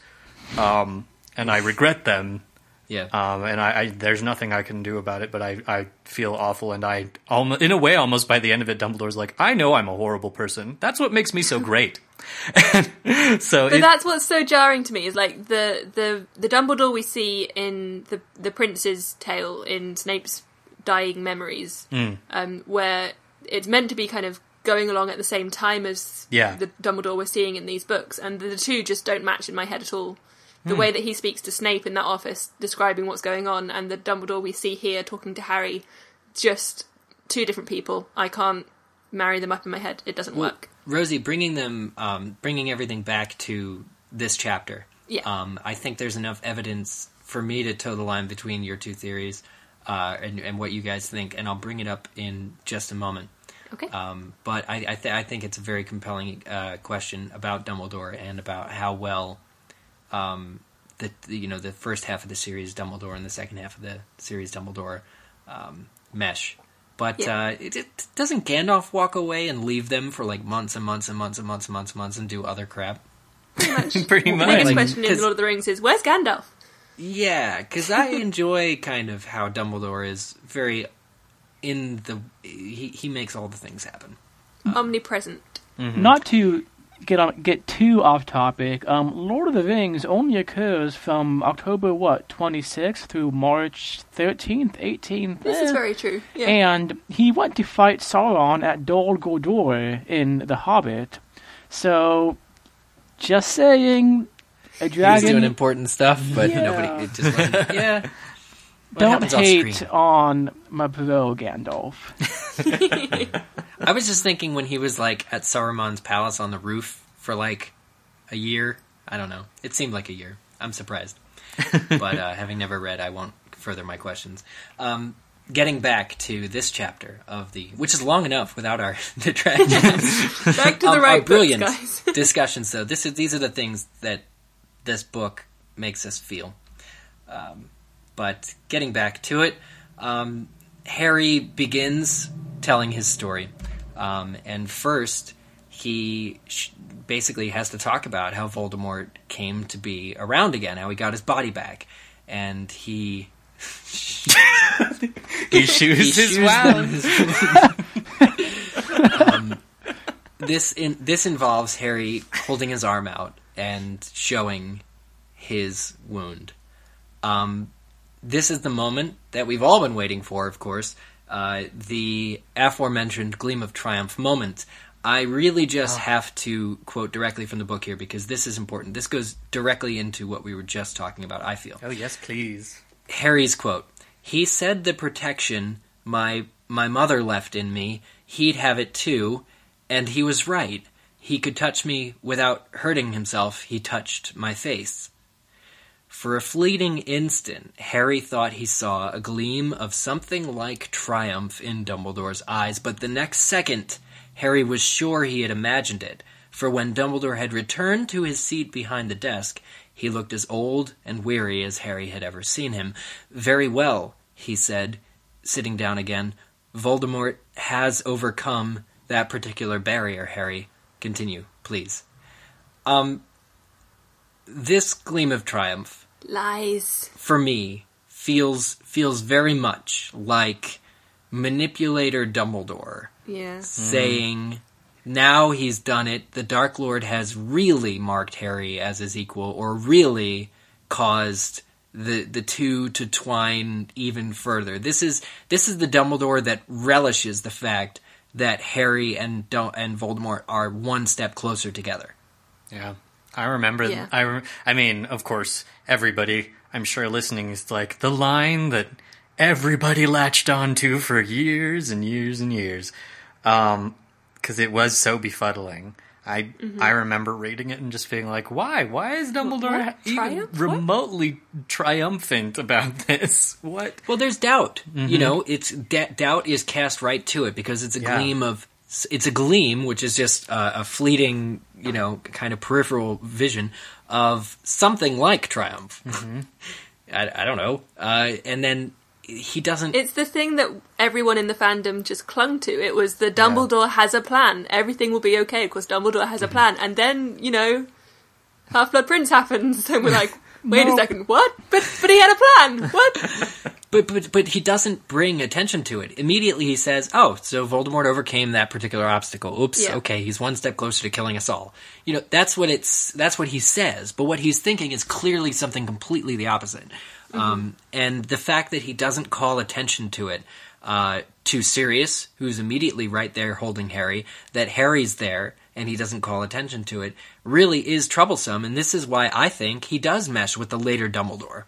um, and I regret them. Yeah. Um, and I, I, there's nothing I can do about it, but I, I feel awful, and I, almost, in a way, almost by the end of it, Dumbledore's like, I know I'm a horrible person. That's what makes me so great. so But it- that's what's so jarring to me is like the the the Dumbledore we see in the the Prince's tale in Snape's dying memories, Hmm. um, where it's meant to be kind of going along at the same time as Yeah. the Dumbledore we're seeing in these books, and the, the two just don't match in my head at all. The Hmm. way that he speaks to Snape in that office, describing what's going on, and the Dumbledore we see here talking to Harry, just two different people. I can't marry them up in my head. It doesn't work. Rosie, bringing them, um, bringing everything back to this chapter. Yeah. Um, I think there's enough evidence for me to toe the line between your two theories uh, and, and what you guys think, and I'll bring it up in just a moment. Okay. Um, but I, I, th- I think it's a very compelling uh, question about Dumbledore and about how well, um, the, the you know the first half of the series Dumbledore and the second half of the series Dumbledore um, mesh. But Yeah. uh, it, it, doesn't Gandalf walk away and leave them for like months and months and months and months and months and months and do other crap? pretty much. The much. biggest Like, question in Lord of the Rings is where's Gandalf? Yeah, because I enjoy kind of how Dumbledore is very in the. He he makes all the things happen. Omnipresent. Not to get on get too off topic. Um, Lord of the Rings only occurs from October what twenty sixth through March thirteenth, eighteenth. This is very true. Yeah. And he went to fight Sauron at Dol Guldur in The Hobbit. So, just saying, a dragon. He's doing important stuff, but Yeah. nobody. It just wasn't- yeah. What don't hate on my bro Gandalf. I was just thinking when he was like at Saruman's palace on the roof for like a year. I don't know. It seemed like a year. I'm surprised, but uh, having never read, I won't further my questions. Um, getting back to this chapter of the, which is long enough without our detractions. Back to the um, right our brilliant books, guys. discussions. Though this is these are the things that this book makes us feel. Um, but getting back to it, um, Harry begins telling his story, um, and first he sh- basically has to talk about how Voldemort came to be around again, how he got his body back, and he He shoes he his wound. um, this in, this involves Harry holding his arm out and showing his wound. Um, this is the moment that we've all been waiting for, of course. Uh, the aforementioned gleam of triumph moment. I really just have to quote directly from the book here because this is important. This goes directly into what we were just talking about. I feel. Oh yes, please. Harry's quote. He said the protection my my mother left in me, he'd have it too, and he was right. He could touch me without hurting himself. He touched my face. For a fleeting instant, Harry thought he saw a gleam of something like triumph in Dumbledore's eyes, but the next second, Harry was sure he had imagined it. For when Dumbledore had returned to his seat behind the desk, he looked as old and weary as Harry had ever seen him. Very well, he said, sitting down again. Voldemort has overcome that particular barrier, Harry. Continue, please. Um, this gleam of triumph Lies. for me feels feels very much like manipulator Dumbledore Yeah. Hmm. saying now he's done it. The dark lord has really marked harry as his equal or really caused the the two to twine even further. This is this is the dumbledore that relishes the fact that harry and Dum- and voldemort are one step closer together. Yeah, I remember. Yeah. I rem- I mean, of course, everybody. I'm sure listening is like the line that everybody latched onto for years and years and years, because it was so befuddling. I Mm-hmm. I remember reading it and just feeling like, why? Why is Dumbledore what? even Triumph? What? remotely triumphant about this? What? Well, there's doubt. You know, it's da- doubt is cast right to it because it's a Yeah. gleam of it's a gleam, which is just uh, a fleeting, you know, kind of peripheral vision of something like triumph. I, I don't know, uh, and then he doesn't. It's the thing that everyone in the fandom just clung to. It was the Dumbledore has a plan. Everything will be okay because Dumbledore has a plan. And then, you know, Half Blood Prince happens, and we're like, wait a second, what? But but he had a plan. What? But, but but he doesn't bring attention to it. Immediately he says, "Oh, so Voldemort overcame that particular obstacle. Oops, Yeah. okay, he's one step closer to killing us all." You know, that's what it's that's what he says, but what he's thinking is clearly something completely the opposite. Um, and the fact that he doesn't call attention to it uh, to Sirius, who's immediately right there holding Harry, that Harry's there and he doesn't call attention to it, really is troublesome. And this is why I think he does mesh with the later Dumbledore.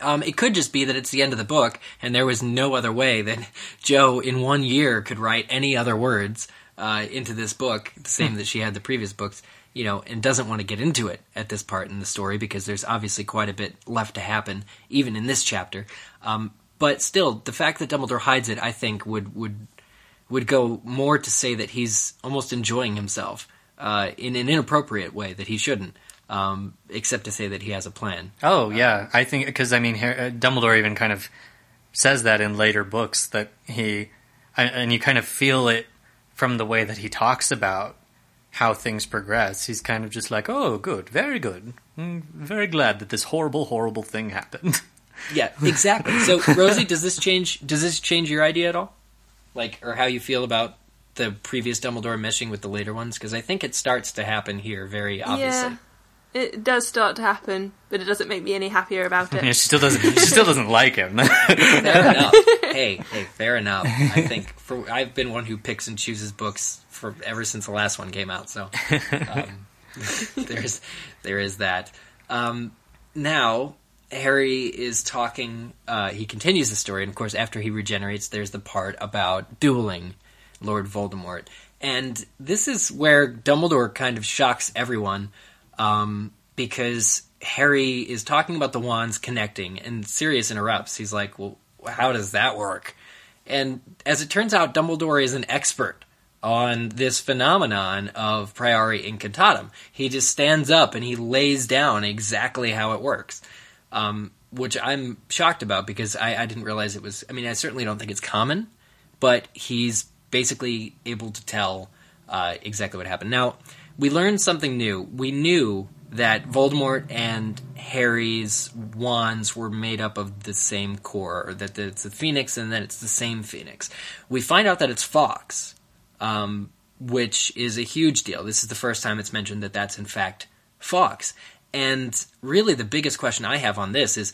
Um, it could just be that it's the end of the book, and there was no other way that Joe, in one year, could write any other words uh, into this book, the same that she had the previous books, you know, and doesn't want to get into it at this part in the story because there's obviously quite a bit left to happen, even in this chapter. Um, but still, the fact that Dumbledore hides it, I think, would would would go more to say that he's almost enjoying himself uh, in an inappropriate way that he shouldn't, um, except to say that he has a plan. Oh yeah, I think because I mean, uh, Dumbledore even kind of says that in later books that he, and- you kind of feel it from the way that he talks about how things progress. He's kind of just like, "Oh, good, very good. Mm, very glad that this horrible, horrible thing happened." Yeah, exactly. So, Rosie, does this change? Does this change your idea at all? Like, or how you feel about the previous Dumbledore meshing with the later ones? Because I think it starts to happen here very obviously. Yeah, it does start to happen, but it doesn't make me any happier about yeah, she it. still doesn't. She still doesn't like him. Fair enough. Hey, hey, fair enough. I think for I've been one who picks and chooses books for ever since the last one came out. So um, there's there is that. Um, now Harry is talking. Uh, he continues the story, and of course, after he regenerates, there's the part about dueling Lord Voldemort, and this is where Dumbledore kind of shocks everyone um, because Harry is talking about the wands connecting, and Sirius interrupts. He's like, "Well, how does that work?" And as it turns out, Dumbledore is an expert on this phenomenon of priori incantatem. He just stands up and he lays down exactly how it works, um, which I'm shocked about because I, I didn't realize it was. I mean, I certainly don't think it's common, but he's basically able to tell uh, exactly what happened. Now, we learned something new. We knew that Voldemort and Harry's wands were made up of the same core, or that it's the Phoenix and that it's the same Phoenix. We find out that it's Fawkes, um, which is a huge deal. This is the first time it's mentioned that that's in fact Fawkes. And really, the biggest question I have on this is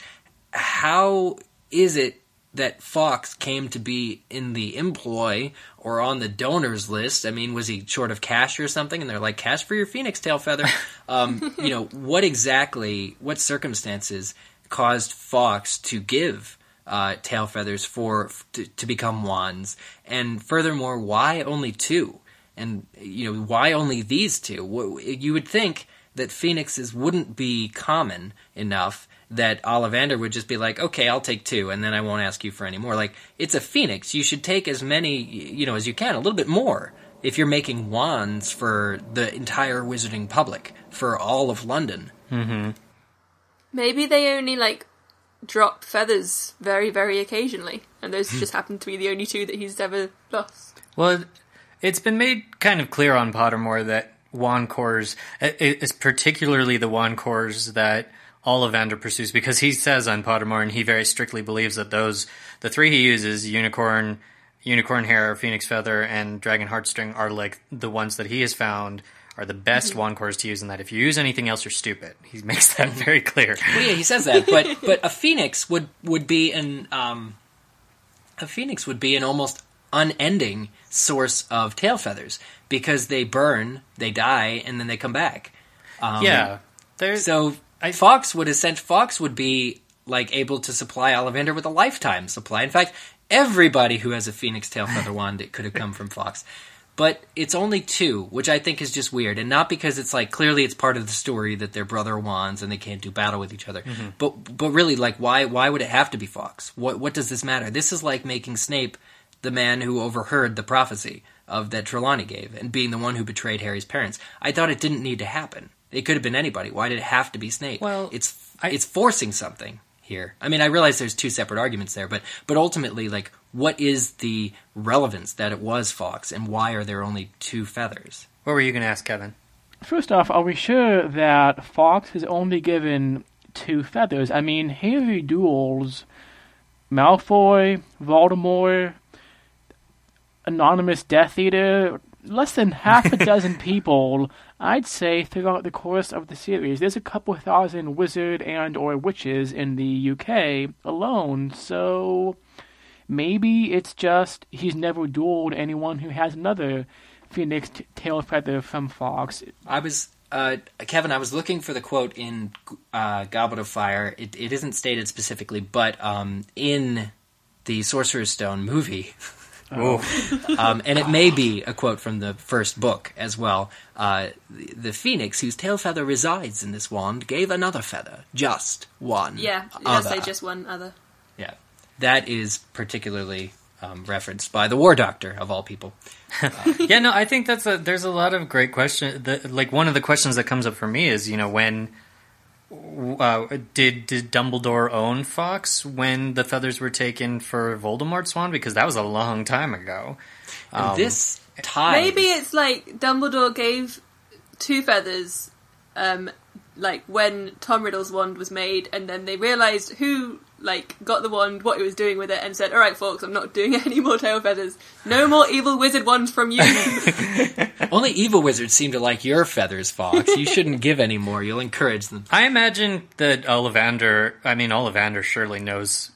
how is it that Fawkes came to be in the employ or on the donors list? I mean, was he short of cash or something? And they're like, cash for your phoenix tail feather. Um, you know, what exactly, what circumstances caused Fawkes to give uh, tail feathers for to, to become wands? And furthermore, why only two? And you know, why only these two? You would think that phoenixes wouldn't be common enough that Ollivander would just be like, okay, I'll take two, and then I won't ask you for any more. Like, it's a phoenix. You should take as many, you know, as you can, a little bit more. If you're making wands for the entire wizarding public, for all of London. Mm-hmm. Maybe they only like drop feathers very, very occasionally, and those hmm. just happen to be the only two that he's ever lost. Well, it's been made kind of clear on Pottermore that wand cores, it- it's particularly the wand cores that Ollivander pursues, because he says on Pottermore, and he very strictly believes that those, the three he uses, unicorn, unicorn hair, phoenix feather, and dragon heartstring, are like the ones that he has found are the best wand cores to use, and that if you use anything else, you're stupid. He makes that very clear. Well, yeah, he says that, but but a phoenix would would be an um, a phoenix would be an almost unending source of tail feathers because they burn, they die, and then they come back. Um, yeah. So Fawkes would essent Fawkes would be like able to supply Ollivander with a lifetime supply. In fact, everybody who has a phoenix tail feather wand it could have come from Fawkes. But it's only two, which I think is just weird, and not because it's like clearly it's part of the story that they're brother wands and they can't do battle with each other. But but really, like why why would it have to be Fawkes? What what does this matter? This is like making Snape the man who overheard the prophecy of that Trelawney gave and being the one who betrayed Harry's parents. I thought it didn't need to happen. It could have been anybody. Why did it have to be Snape? Well, it's I- it's forcing something here. I mean, I realize there's two separate arguments there, but but ultimately, like, what is the relevance that it was Fawkes, and why are there only two feathers? what were you going to ask, Kevin? First off, are we sure that Fawkes is only given two feathers? I mean, Harry duels Malfoy, Voldemort, Anonymous Death Eater, less than half a dozen people, I'd say, throughout the course of the series. There's a couple thousand wizard and or witches in the UK alone, so maybe it's just he's never dueled anyone who has another Phoenix t- tail feather from Fawkes. I was. Uh, Kevin, I was looking for the quote in uh, Goblet of Fire. It, it isn't stated specifically, but um, in the Sorcerer's Stone movie, um, and it may be a quote from the first book as well. Uh, the, the phoenix whose tail feather resides in this wand gave another feather, just one. Yeah, it does other. say just one other. Yeah, that is particularly um, referenced by the War Doctor of all people. yeah, no, I think that's a. There's a lot of great question. The, like one of the questions that comes up for me is, you know, when uh, did did Dumbledore own Fawkes when the feathers were taken for Voldemort's wand? Because that was a long time ago. And Um, this ties. Maybe it's like Dumbledore gave two feathers, um, like when Tom Riddle's wand was made, and then they realised who like got the wand, what he was doing with it, and said, "All right, folks, I'm not doing any more tail feathers. No more evil wizard wands from you." Only evil wizards seem to like your feathers, Fawkes. You shouldn't give any more. You'll encourage them. I imagine that Ollivander. I mean, Ollivander surely knows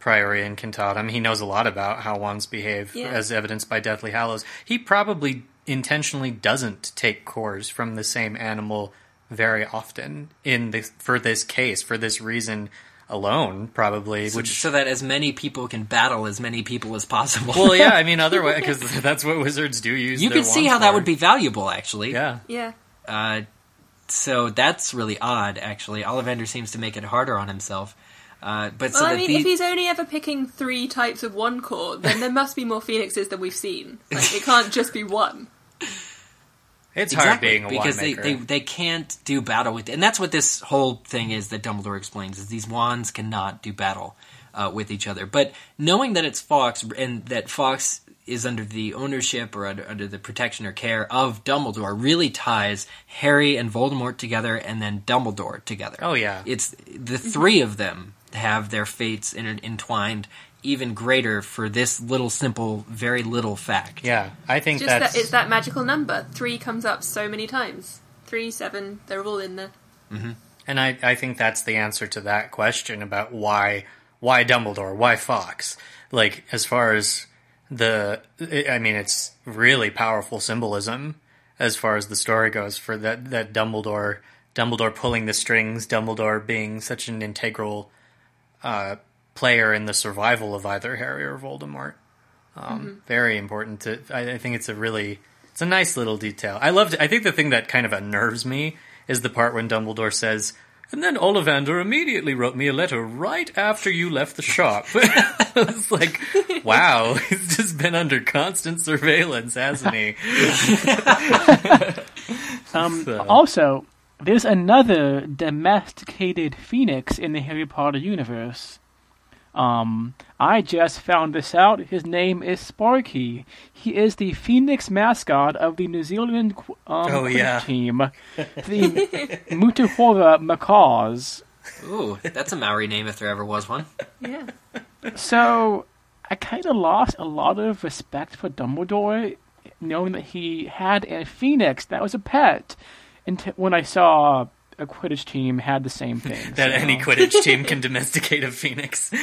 Priori Incantatem. He knows a lot about how wands behave, Yeah. as evidenced by Deathly Hallows. He probably intentionally doesn't take cores from the same animal very often in the for this case for this reason alone, probably. So, which so that as many people can battle as many people as possible. well, yeah, I mean, otherwise, because that's what wizards do use. you their can see wands how that would be valuable, actually. Yeah, yeah. Uh, so that's really odd, actually. Ollivander seems to make it harder on himself. Uh, but so I mean, the- if he's only ever picking three types of one core, then there must be more phoenixes than we've seen. Like, it can't just be one. It's hard Exactly, being a because wand they, they they can't do battle with and that's what this whole thing is that Dumbledore explains is these wands cannot do battle uh, with each other. But knowing that it's Fawkes and that Fawkes is under the ownership or under, under the protection or care of Dumbledore really ties Harry and Voldemort together and then Dumbledore together. Oh, yeah. it's the three of them have their fates inter- entwined even greater for this little simple, very little fact. yeah, I think Just that's that it's that magical number. Three comes up so many times. Three, seven, they're all in there. And I, I think that's the answer to that question about why why Dumbledore, why Fawkes. Like as far as the I mean it's really powerful symbolism as far as the story goes for that that Dumbledore Dumbledore pulling the strings, Dumbledore being such an integral uh, player in the survival of either Harry or Voldemort. Um, Very important to I, I think it's a really it's a nice little detail. I loved I think the thing that kind of unnerves me is the part when Dumbledore says and then Ollivander immediately wrote me a letter right after you left the shop. it's like, wow, he's just been under constant surveillance, hasn't he? Um, So- Also, there's another domesticated phoenix in the Harry Potter universe. Um, I just found this out. His name is Sparky. He is the phoenix mascot of the New Zealand qu- um, Oh, yeah. team, the Moutohora Macaws. Ooh, that's a Maori name if there ever was one. Yeah. So I kind of lost a lot of respect for Dumbledore, knowing that he had a phoenix that was a pet, until when I saw a Quidditch team had the same thing. That so- any Quidditch team can domesticate a phoenix.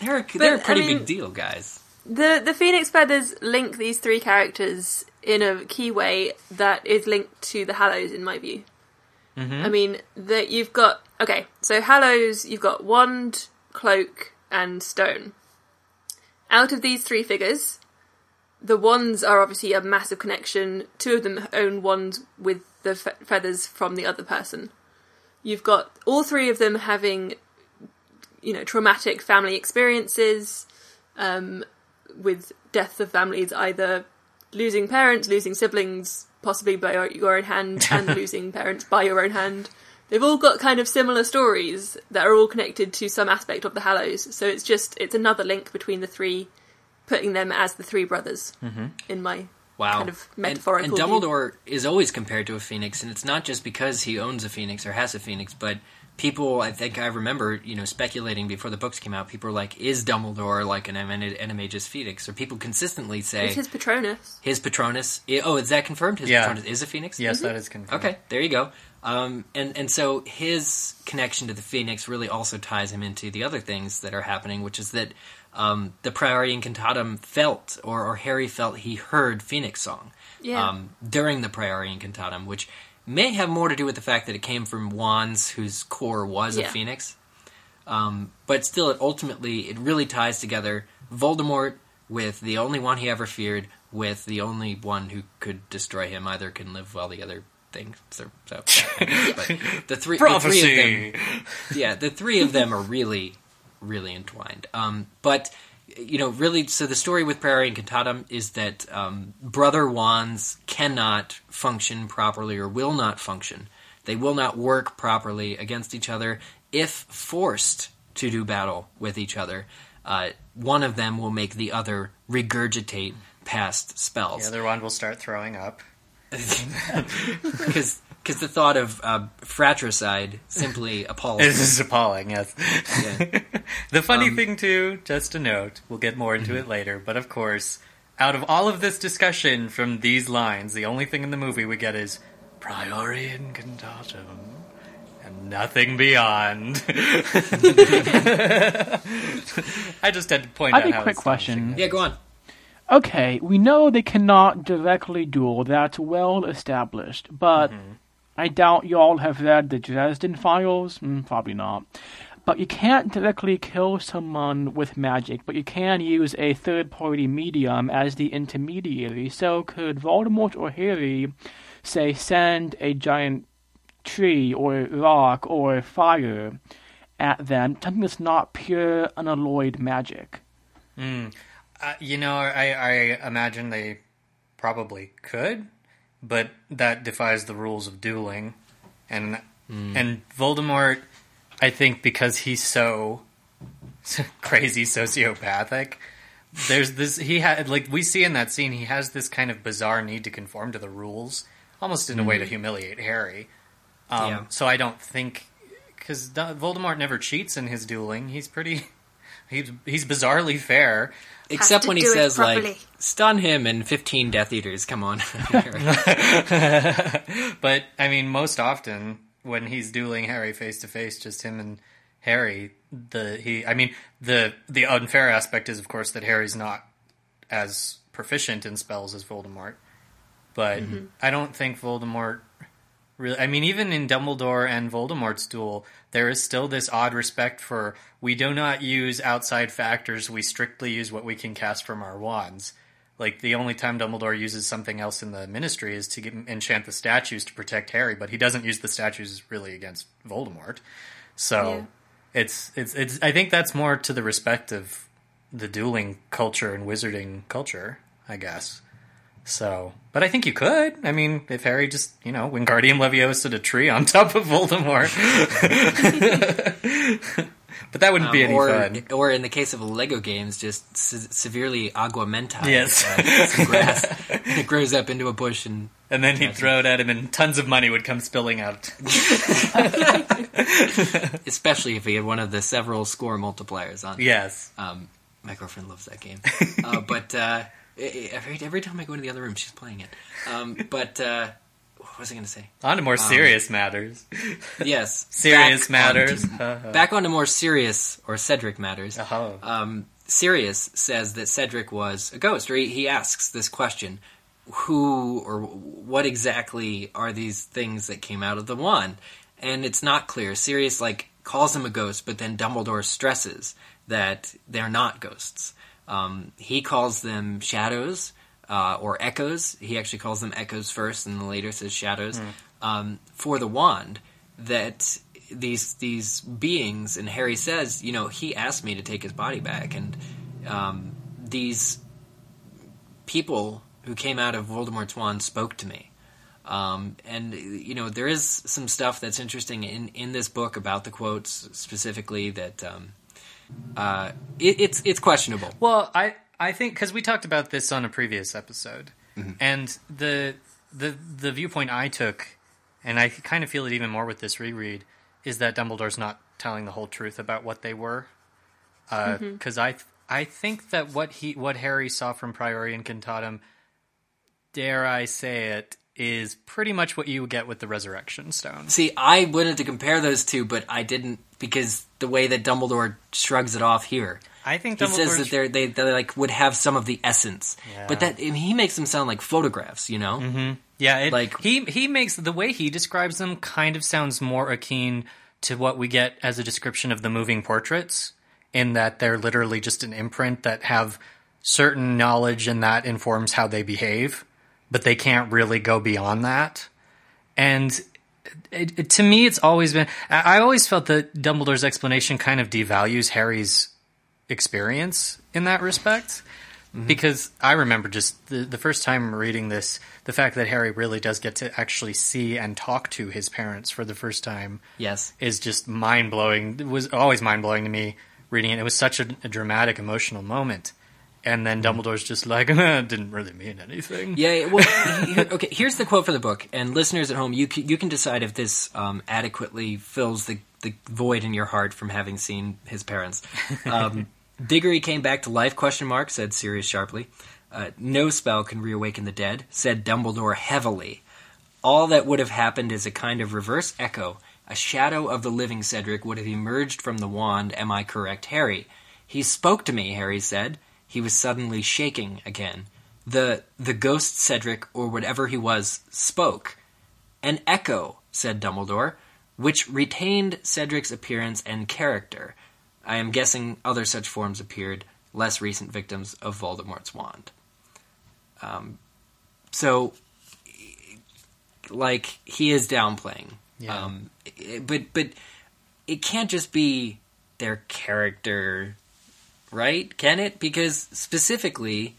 They're a, they're a I pretty mean- big deal, guys. The the Phoenix Feathers link these three characters in a key way that is linked to the Hallows, in my view. Mm-hmm. I mean, that you've got okay, so Hallows, you've got wand, cloak, and stone. Out of these three figures, the wands are obviously a massive connection. Two of them own wands with the fe- feathers from the other person. You've got all three of them having, you know, traumatic family experiences um, with deaths of families, either losing parents, losing siblings, possibly by your, your own hand, and losing parents by your own hand. They've all got kind of similar stories that are all connected to some aspect of the Hallows. So it's just it's another link between the three, putting them as the three brothers in my Wow. kind of And- metaphorical. And, view. Dumbledore is always compared to a phoenix, and it's not just because he owns a phoenix or has a phoenix, but people, I think I remember, you know, speculating before the books came out, people were like, is Dumbledore like an Anim- Animagus phoenix? Or people consistently say It's his Patronus. his Patronus. Oh, is that confirmed? His Yeah. Patronus is a phoenix? yes, that is confirmed. Okay, there you go. Um, and and so his connection to the Phoenix really also ties him into the other things that are happening, which is that um, the Priori Incantatem felt, or, or Harry felt, he heard Phoenix song Yeah. um, during the Priori Incantatem, which may have more to do with the fact that it came from wands whose core was a phoenix. Um, but still, it ultimately it really ties together Voldemort with the only one he ever feared, with the only one who could destroy him. Either can live while the other thing. So, so but the three, the three of them, yeah, the three of them are really, really entwined. Um, but you know, really, so the story with Priori Incantatem is that um, brother wands cannot function properly or will not function. They will not work properly against each other if forced to do battle with each other. Uh, one of them will make the other regurgitate past spells. The other one will start throwing up. because the thought of uh, fratricide simply appalls. This is appalling, yes. Yeah. the funny Um, thing, too, just a note, we'll get more into Mm-hmm. it later, but of course, out of all of this discussion from these lines, the only thing in the movie we get is Priori Incantatem. And nothing beyond. I just had to point I out have a how quick question. Yeah, go on. Okay, we know they cannot directly duel, that's well established, but I doubt y'all have read the Dresden Files. Mm, probably not. But you can't directly kill someone with magic, but you can use a third party medium as the intermediary. So could Voldemort or Harry, say, send a giant tree or rock or fire at them, something that's not pure unalloyed magic? Uh, you know, I, I imagine they probably could, but that defies the rules of dueling. And and Voldemort, I think, because he's so crazy sociopathic. There's this he had like we see in that scene he has this kind of bizarre need to conform to the rules, almost in a way to humiliate Harry. Um, Yeah. So I don't think because Voldemort never cheats in his dueling. He's pretty. He's he's bizarrely fair. Except when he says like stun him and 15 Death Eaters. Come on. but I mean, most often when he's dueling Harry face to face, just him and Harry, the he, I mean, the the unfair aspect is, of course, that Harry's not as proficient in spells as Voldemort. But mm-hmm. I don't think Voldemort really. I mean, even in Dumbledore and Voldemort's duel, there is still this odd respect for we do not use outside factors. We strictly use what we can cast from our wands. Like the only time Dumbledore uses something else in the Ministry is to get, enchant the statues to protect Harry, but he doesn't use the statues really against Voldemort. So it's it's it's. I think that's more to the respect of the dueling culture and wizarding culture, I guess. So, but I think you could. I mean, if Harry just, you know, Wingardium Leviosa a tree on top of Voldemort. but that wouldn't be any or, fun. or in the case of Lego games, just se- severely aguamenta. Yes. uh, some grass. that grows up into a bush and And then he'd throw it at him and tons of money would come spilling out. especially if he had one of the several score multipliers on. Yes. Um, my girlfriend loves that game, uh, but uh, every every time I go into the other room, she's playing it. Um, but uh, what was I going to say? On to more serious matters. Yes, Serious back matters. onto- back on to more serious or Cedric matters. Oh. Um, Sirius says that Cedric was a ghost, or he, he asks this question: Who or what exactly are these things that came out of the wand? And it's not clear. Sirius like calls him a ghost, but then Dumbledore stresses that they're not ghosts. Um, he calls them shadows uh, or echoes. He actually calls them echoes first, and then later says shadows um, for the wand. That these these beings, and Harry says, you know, he asked me to take his body back, and um, these people who came out of Voldemort's wand spoke to me. Um, and you know there is some stuff that's interesting in, in this book about the quotes specifically that um, uh, it, it's it's questionable. Well, I I think because we talked about this on a previous episode, Mm-hmm. and the the the viewpoint I took, and I kind of feel it even more with this reread, is that Dumbledore's not telling the whole truth about what they were, because I I think that what he what Harry saw from Priori Incantatem, dare I say it, is pretty much what you get with the Resurrection Stone. See, I wanted to compare those two, but I didn't because the way that Dumbledore shrugs it off here. I think He says that they're, they they like would have some of the essence, Yeah. but that he makes them sound like photographs. You know, mm-hmm. Yeah, it, Like- he he makes the way he describes them kind of sounds more akin to what we get as a description of the moving portraits, in that they're literally just an imprint that have certain knowledge and that informs how they behave, but they can't really go beyond that. And it, it, to me, it's always been. I, I always felt that Dumbledore's explanation kind of devalues Harry's experience in that respect. Mm-hmm. Because I remember just the, the first time reading this, the fact that Harry really does get to actually see and talk to his parents for the first time yes, is just mind blowing. It was always mind blowing to me reading it. It was such a, a dramatic, emotional moment. And then Dumbledore's just like, didn't really mean anything. Yeah. Well, okay. Here's the quote for the book, and listeners at home, you can, you can decide if this um, adequately fills the the void in your heart from having seen his parents. Um, Diggory came back to life? Question mark said Sirius sharply. Uh, no spell can reawaken the dead, said Dumbledore heavily. All that would have happened is a kind of reverse echo. A shadow of the living Cedric would have emerged from the wand. Am I correct, Harry? He spoke to me, Harry said. He was suddenly shaking again. The the ghost Cedric, or whatever he was, spoke. An echo, said Dumbledore, which retained Cedric's appearance and character. I am guessing other such forms appeared, less recent victims of Voldemort's wand. Um, so, like, he is downplaying. Yeah. Um, but but it can't just be their character, right? Can it? Because specifically,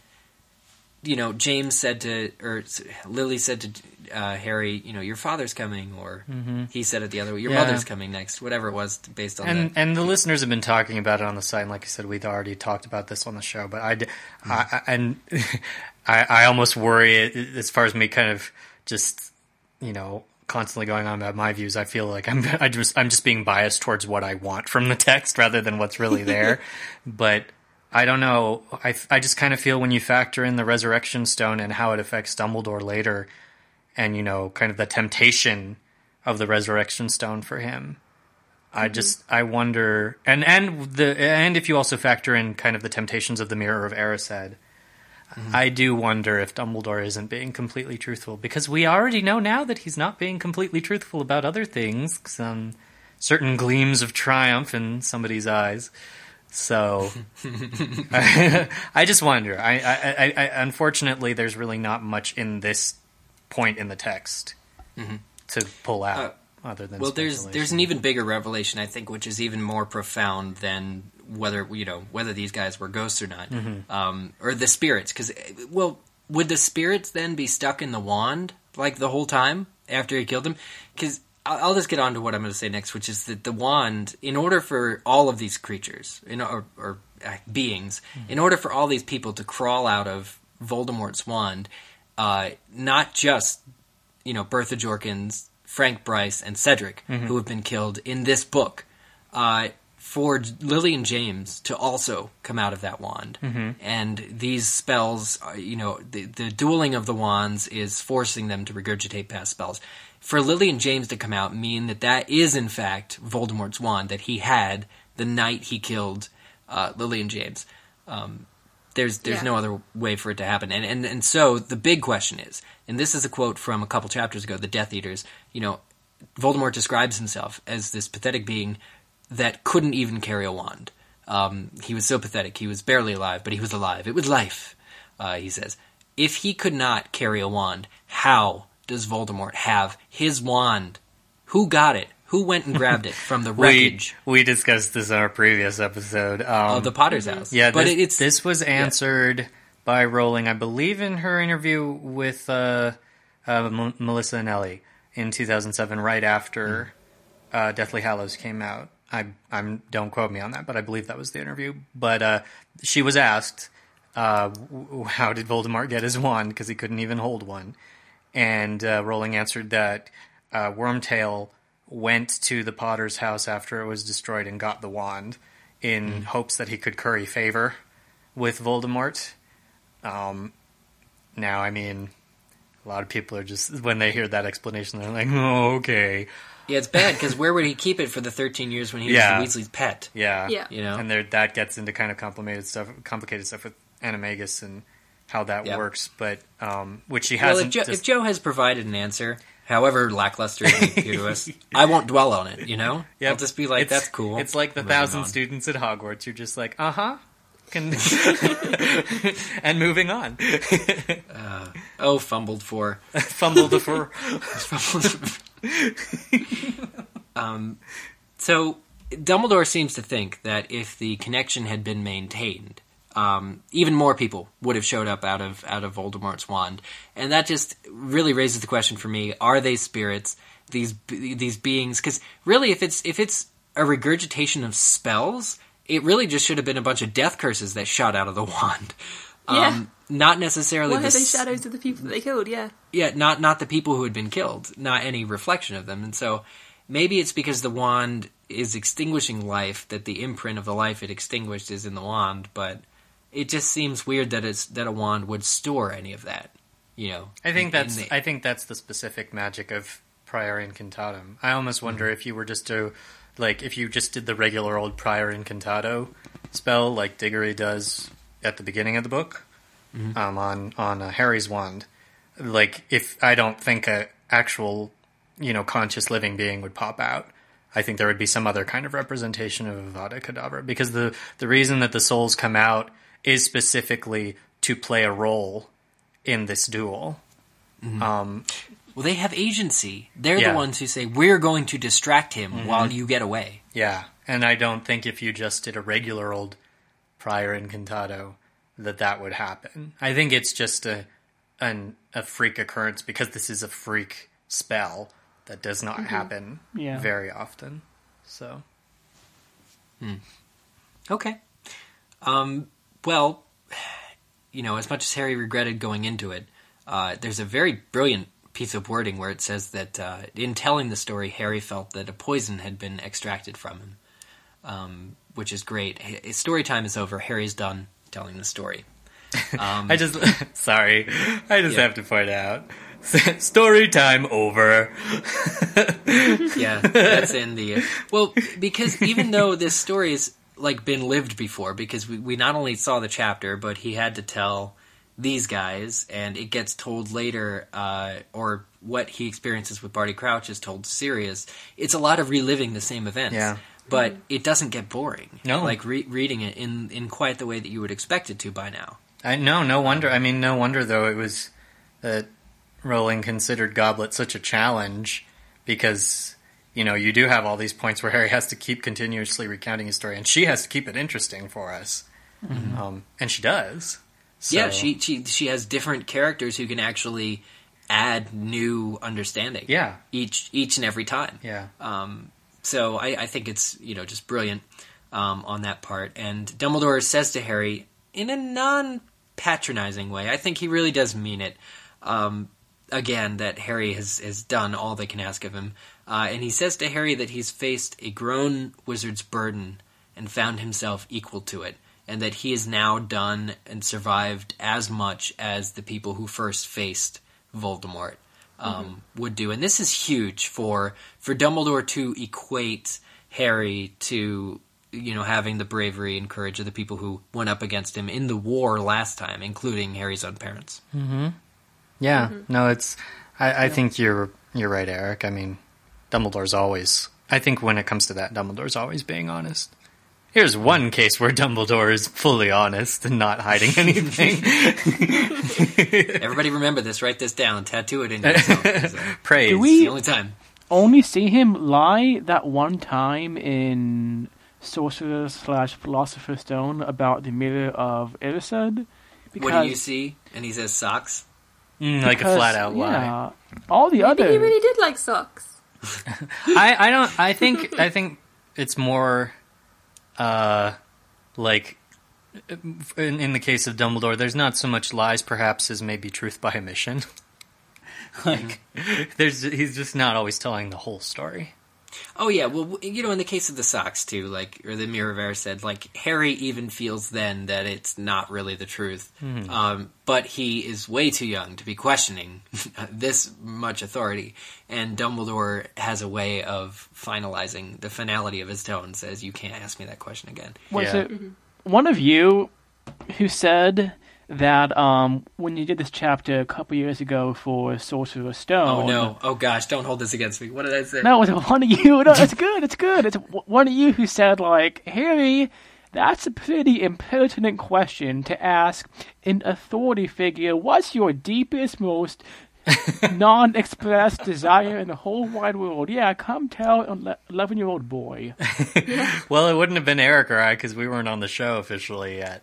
you know, James said to, or Lily said to uh, Harry, you know, your father's coming, or he said it the other way, your Yeah. mother's coming next, whatever it was based on and that. and the listeners have been talking about it on the site. And like I said, we'd already talked about this on the show, but I, I and I, I almost worry as far as me kind of just you know constantly going on about my views. I feel like I'm I just I'm just being biased towards what I want from the text rather than what's really there. but I don't know. I I just kind of feel when you factor in the resurrection stone and how it affects Dumbledore later, and you know, kind of the temptation of the resurrection stone for him. I mm-hmm. just I wonder, and and the and if you also factor in kind of the temptations of the Mirror of Erised, Mm-hmm. I do wonder if Dumbledore isn't being completely truthful because we already know now that he's not being completely truthful about other things. Some certain gleams of triumph in somebody's eyes. So I just wonder. I, I, I, unfortunately, there's really not much in this point in the text mm-hmm. to pull out, uh, other than Well, there's there's an even bigger revelation, I think, which is even more profound than whether you know whether these guys were ghosts or not, um, or the spirits. Because well, would the spirits then be stuck in the wand like the whole time after he killed them? Because I'll, I'll just get on to what I'm going to say next, which is that the wand, in order for all of these creatures, in, or, or uh, beings, in order for all these people to crawl out of Voldemort's wand, uh, not just you know Bertha Jorkins, Frank Bryce, and Cedric, who have been killed in this book, uh, for J- Lily and James to also come out of that wand, and these spells, uh, you know, the, the dueling of the wands is forcing them to regurgitate past spells. For Lily and James to come out mean that that is in fact Voldemort's wand that he had the night he killed uh, Lily and James. Um, there's there's Yeah. no other way for it to happen. And, and and so the big question is, and this is a quote from a couple chapters ago, the Death Eaters. You know, Voldemort describes himself as this pathetic being that couldn't even carry a wand. Um, he was so pathetic. He was barely alive, but he was alive. It was life. Uh, he says, if he could not carry a wand, how does Voldemort have his wand? Who got it? Who went and grabbed it from the we wreckage we discussed this in our previous episode. Um, of the Potter's house? Yeah, but this, it's this was answered by Rowling, I believe, in her interview with uh, uh, M- Melissa Anelli in 2007, right after uh, Deathly Hallows came out. I I'm don't quote me on that, but I believe that was the interview. But uh, she was asked, uh, "How did Voldemort get his wand? Because he couldn't even hold one." And uh, Rowling answered that uh, Wormtail went to the Potter's house after it was destroyed and got the wand in hopes that he could curry favor with Voldemort. Um, now, I mean, a lot of people are just when they hear that explanation, they're like, "Oh, okay, yeah, it's bad because where would he keep it for the 13 years when he Yeah. was the Weasley's pet? yeah, Yeah. You know, And there, that gets into kind of complicated stuff, complicated stuff with Animagus and how that Yeah. works. But um, which she well, if hasn't. Just- if Jo has provided an answer, however lackluster it may appear to us, I won't dwell on it. You know, Yep. I'll just be like, It's- "That's cool." It's like the thousand on. students at Hogwarts. You're just like, uh huh. Can and moving on. Oh, fumbled for. Fumble the fur. um, so Dumbledore seems to think that if the connection had been maintained, um, even more people would have showed up out of out of Voldemort's wand, and that just really raises the question for me: Are they spirits? These these beings? Because really, if it's if it's a regurgitation of spells, it really just should have been a bunch of death curses that shot out of the wand. Yeah. Um, not necessarily Why the are they shadows of the people that they killed? Yeah. yeah, not not the people who had been killed, not any reflection of them. And so maybe it's because the wand is extinguishing life that the imprint of the life it extinguished is in the wand, but it just seems weird that it's that a wand would store any of that. You know, I think in that's the- I think that's the specific magic of Prior Incantatem. I almost wonder Mm-hmm. if you were just to like if you just did the regular old Prior Incantato spell like Diggory does at the beginning of the book Mm-hmm. um, on on uh, Harry's wand. Like if I don't think a actual you know conscious living being would pop out. I think there would be some other kind of representation of Avada Kedavra because the the reason that the souls come out is specifically to play a role in this duel. Um, well, they have agency. They're Yeah. the ones who say we're going to distract him Mm-hmm. while you get away. yeah, and I don't think if you just did a regular old prior incantato that that would happen. I think it's just a an a freak occurrence because this is a freak spell that does not happen Yeah. very often. So Okay. Um, well, you know, as much as Harry regretted going into it, uh, there's a very brilliant piece of wording where it says that uh, in telling the story, Harry felt that a poison had been extracted from him, um, which is great. H- Story time is over. Harry's done telling the story. Um, I just sorry, I just Yeah. have to point out story time over. yeah, that's in the well because even though this story story's like been lived before, because we, we not only saw the chapter, but he had to tell these guys, and it gets told later, uh, or what he experiences with Barty Crouch is told to Sirius. It's a lot of reliving the same events. Yeah. But it doesn't get boring. No. like re- reading it in in quite the way that you would expect it to by now. I no, no wonder. I mean, no wonder though it was that Rowling considered Goblet such a challenge because you know you do have all these points where Harry has to keep continuously recounting his story, and she has to keep it interesting for us, um, and she does. So, Yeah, she she she has different characters who can actually add new understanding. Yeah, each each and every time. yeah. Um, so I, I think it's you know just brilliant um, on that part. And Dumbledore says to Harry in a non-patronizing way. I think he really does mean it. Um, again, that Harry has has done all they can ask of him, uh, and he says to Harry that he's faced a grown wizard's burden and found himself equal to it. And that he has now done and survived as much as the people who first faced Voldemort um, mm-hmm. would do, and this is huge for for Dumbledore to equate Harry to you know having the bravery and courage of the people who went up against him in the war last time, including Harry's own parents. Mm-hmm. Yeah, mm-hmm. no, it's. I, I think you're you're right, Eric. I mean, Dumbledore's always. I think when it comes to that, Dumbledore's always being honest. Here's one case where Dumbledore is fully honest and not hiding anything. Everybody, remember this. Write this down. Tattoo it in yourself. It's, uh, Praise. Do we- the only time. Only see him lie that one time in Sorcerer slash Philosopher's Stone about the mirror of Erised. What do you see? And he says socks. Mm, like a flat out lie. yeah, all the Maybe other he really did like socks. I, I don't. I think. I think it's more, uh, like in, in the case of Dumbledore, there's not so much lies, perhaps, as maybe truth by omission. like, there's he's just not always telling the whole story. Oh yeah, well you know in the case of the socks too, like or the Mirror of Erised, like Harry even feels then that it's not really the truth, um, but he is way too young to be questioning this much authority, and Dumbledore has a way of finalizing the finality of his tone. Says you can't ask me that question again. was Yeah. it one of you who said that um, when you did this chapter a couple years ago for Sorcerer's Stone? Oh no! Oh gosh! Don't hold this against me. What did I say? No, it was one of you. No, it's good. It's good. It's one of you who said like, Harry, that's a pretty impertinent question to ask an authority figure. What's your deepest, most non-expressed desire in the whole wide world? Yeah, come tell an eleven-year-old boy. Well, it wouldn't have been Eric or I because we weren't on the show officially yet.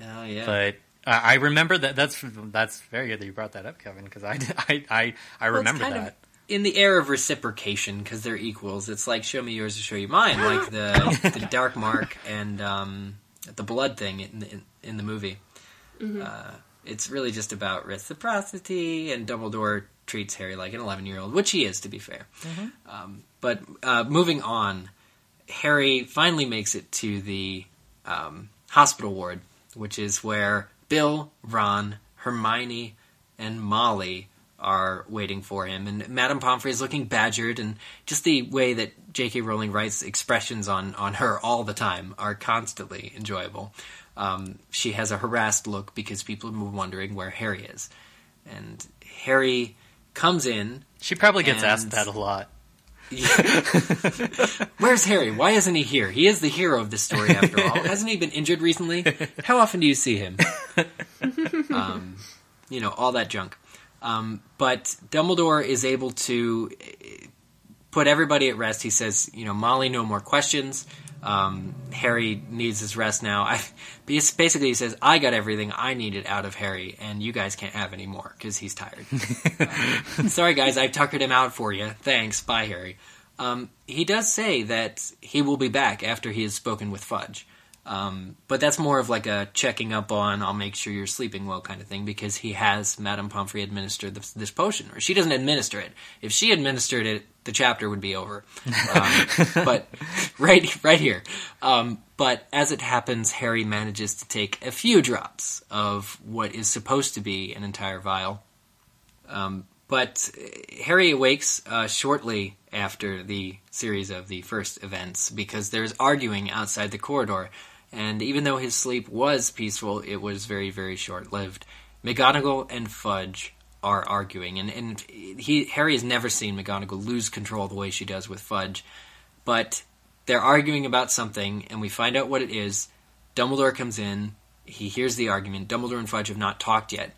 Oh yeah. But uh, I remember that. That's that's very good that you brought that up, Kevin. Because I, I I I remember kind that. Of, in the air of reciprocation because they're equals. It's like show me yours to show you mine, like the the dark mark and um, the blood thing in, in, in the movie. Uh, it's really just about reciprocity, and Dumbledore treats Harry like an 11 year old, which he is, to be fair. Um, but uh, moving on, Harry finally makes it to the um, hospital ward, which is where Bill, Ron, Hermione, and Molly are waiting for him. And Madame Pomfrey is looking badgered, and just the way that J.K. Rowling writes expressions on, on her all the time are constantly enjoyable. Um, she has a harassed look because people are wondering where Harry is. And Harry comes in. She probably gets And- asked that a lot. Where's Harry? Why isn't he here? He is the hero of this story, after all. Hasn't he been injured recently? How often do you see him? um, you know, all that junk. Um, but Dumbledore is able to eh, put everybody at rest. He says, you know, Molly, no more questions. Um, Harry needs his rest now. I, basically, he says, I got everything I needed out of Harry, and you guys can't have any more because he's tired. Um, sorry, guys, I tuckered him out for you. Thanks. Bye, Harry. Um, he does say that he will be back after he has spoken with Fudge. Um, but that's more of like a checking up on, I'll make sure you're sleeping well kind of thing because he has Madame Pomfrey administer this, this potion. Or she doesn't administer it. If she administered it, the chapter would be over. Um, but right, right here. Um, but as it happens, Harry manages to take a few drops of what is supposed to be an entire vial. Um, but Harry awakes uh, shortly after the series of the first events because there's arguing outside the corridor. And even though his sleep was peaceful, it was very, very short lived. McGonagall and Fudge are arguing, and, and he Harry has never seen McGonagall lose control the way she does with Fudge. But they're arguing about something, and we find out what it is. Dumbledore comes in. He hears the argument. Dumbledore and Fudge have not talked yet.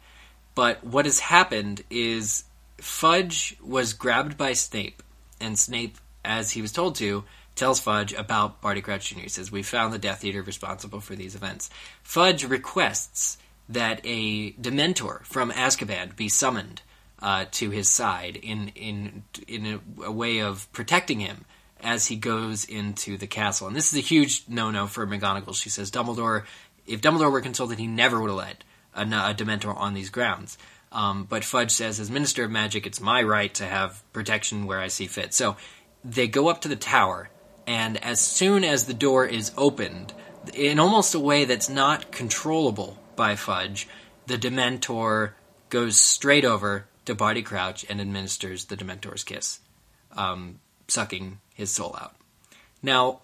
But what has happened is Fudge was grabbed by Snape, and Snape, as he was told to, tells Fudge about Barty Crouch Jr. He says, We found the Death Eater responsible for these events. Fudge requests that a Dementor from Azkaban be summoned uh, to his side in, in, in a, a way of protecting him as he goes into the castle. And this is a huge no no for McGonagall. She says, Dumbledore, if Dumbledore were consulted, he never would have let a, a Dementor on these grounds. Um, but Fudge says, as Minister of Magic, it's my right to have protection where I see fit. So they go up to the tower, and as soon as the door is opened, in almost a way that's not controllable by Fudge, the Dementor goes straight over to Barty Crouch and administers the Dementor's kiss, um, sucking his soul out. Now,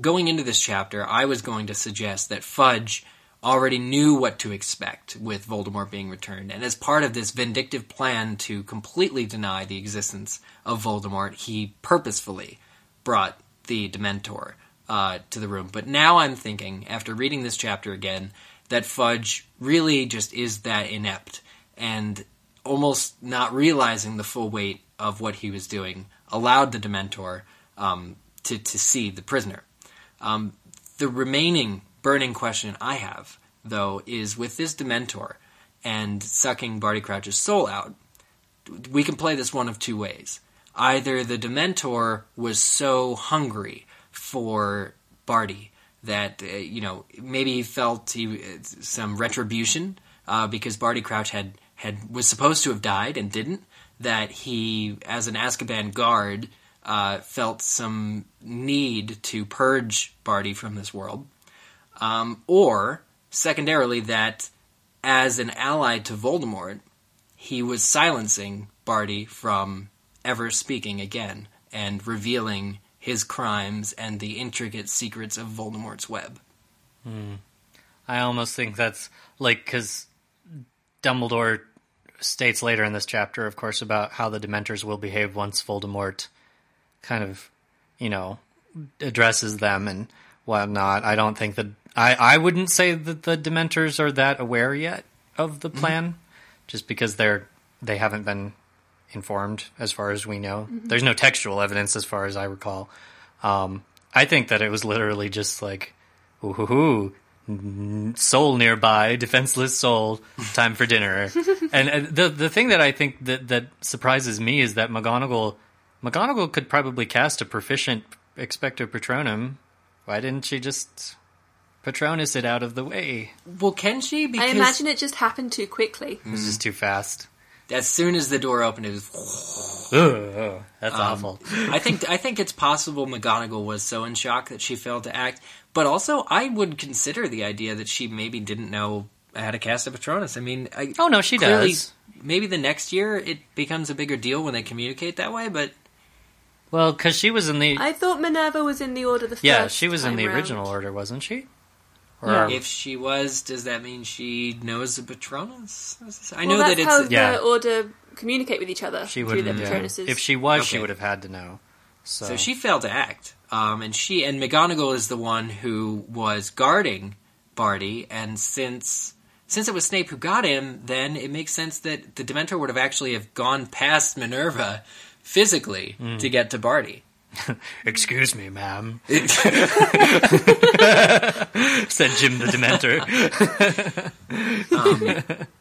going into this chapter, I was going to suggest that Fudge already knew what to expect with Voldemort being returned, and as part of this vindictive plan to completely deny the existence of Voldemort, he purposefully brought the Dementor uh, to the room. But now I'm thinking, after reading this chapter again, that Fudge really just is that inept and almost not realizing the full weight of what he was doing allowed the Dementor um, to, to see the prisoner. Um, the remaining burning question I have, though, is with this Dementor and sucking Barty Crouch's soul out, we can play this one of two ways. Either the Dementor was so hungry for Barty that, uh, you know, maybe he felt he, uh, some retribution uh, because Barty Crouch had, had was supposed to have died and didn't, that he, as an Azkaban guard, uh, felt some need to purge Barty from this world. Um, or, secondarily, that as an ally to Voldemort, he was silencing Barty from ever speaking again and revealing his crimes and the intricate secrets of Voldemort's web. Hmm. I almost think that's like because Dumbledore states later in this chapter, of course, about how the Dementors will behave once Voldemort kind of, you know, addresses them and whatnot. I don't think that I I wouldn't say that the Dementors are that aware yet of the mm-hmm. plan, just because they're they haven't been informed as far as we know. There's no textual evidence as far as I recall. Um, I think that it was literally just like, ooh, hoo, hoo, soul nearby, defenseless soul, time for dinner. and, and the the thing that I think that that surprises me is that McGonagall McGonagall could probably cast a proficient Expecto Patronum. Why didn't she just Patronus it out of the way? Well, can she? I imagine it just happened too quickly. It was just too fast. As soon as the door opened, it was. Ugh, that's Um, awful. I think I think it's possible McGonagall was so in shock that she failed to act. But also, I would consider the idea that she maybe didn't know how to cast a Patronus. I mean, I, Oh no, she clearly, does. maybe the next year it becomes a bigger deal when they communicate that way. But Well, because she was in the I thought Minerva was in the order the first yeah, she was in the round. original order, wasn't she? Yeah. if she was, does that mean she knows the Patronus? I Well, know that's that how it's yeah. order communicate with each other She through would. their Yeah. Patronuses. If she was, she would have had to know. So, So she failed to act, um, and she and McGonagall is the one who was guarding Barty. And since since it was Snape who got him, then it makes sense that the Dementor would have actually have gone past Minerva physically Hmm. to get to Barty. excuse me, ma'am, said Jim the Dementor.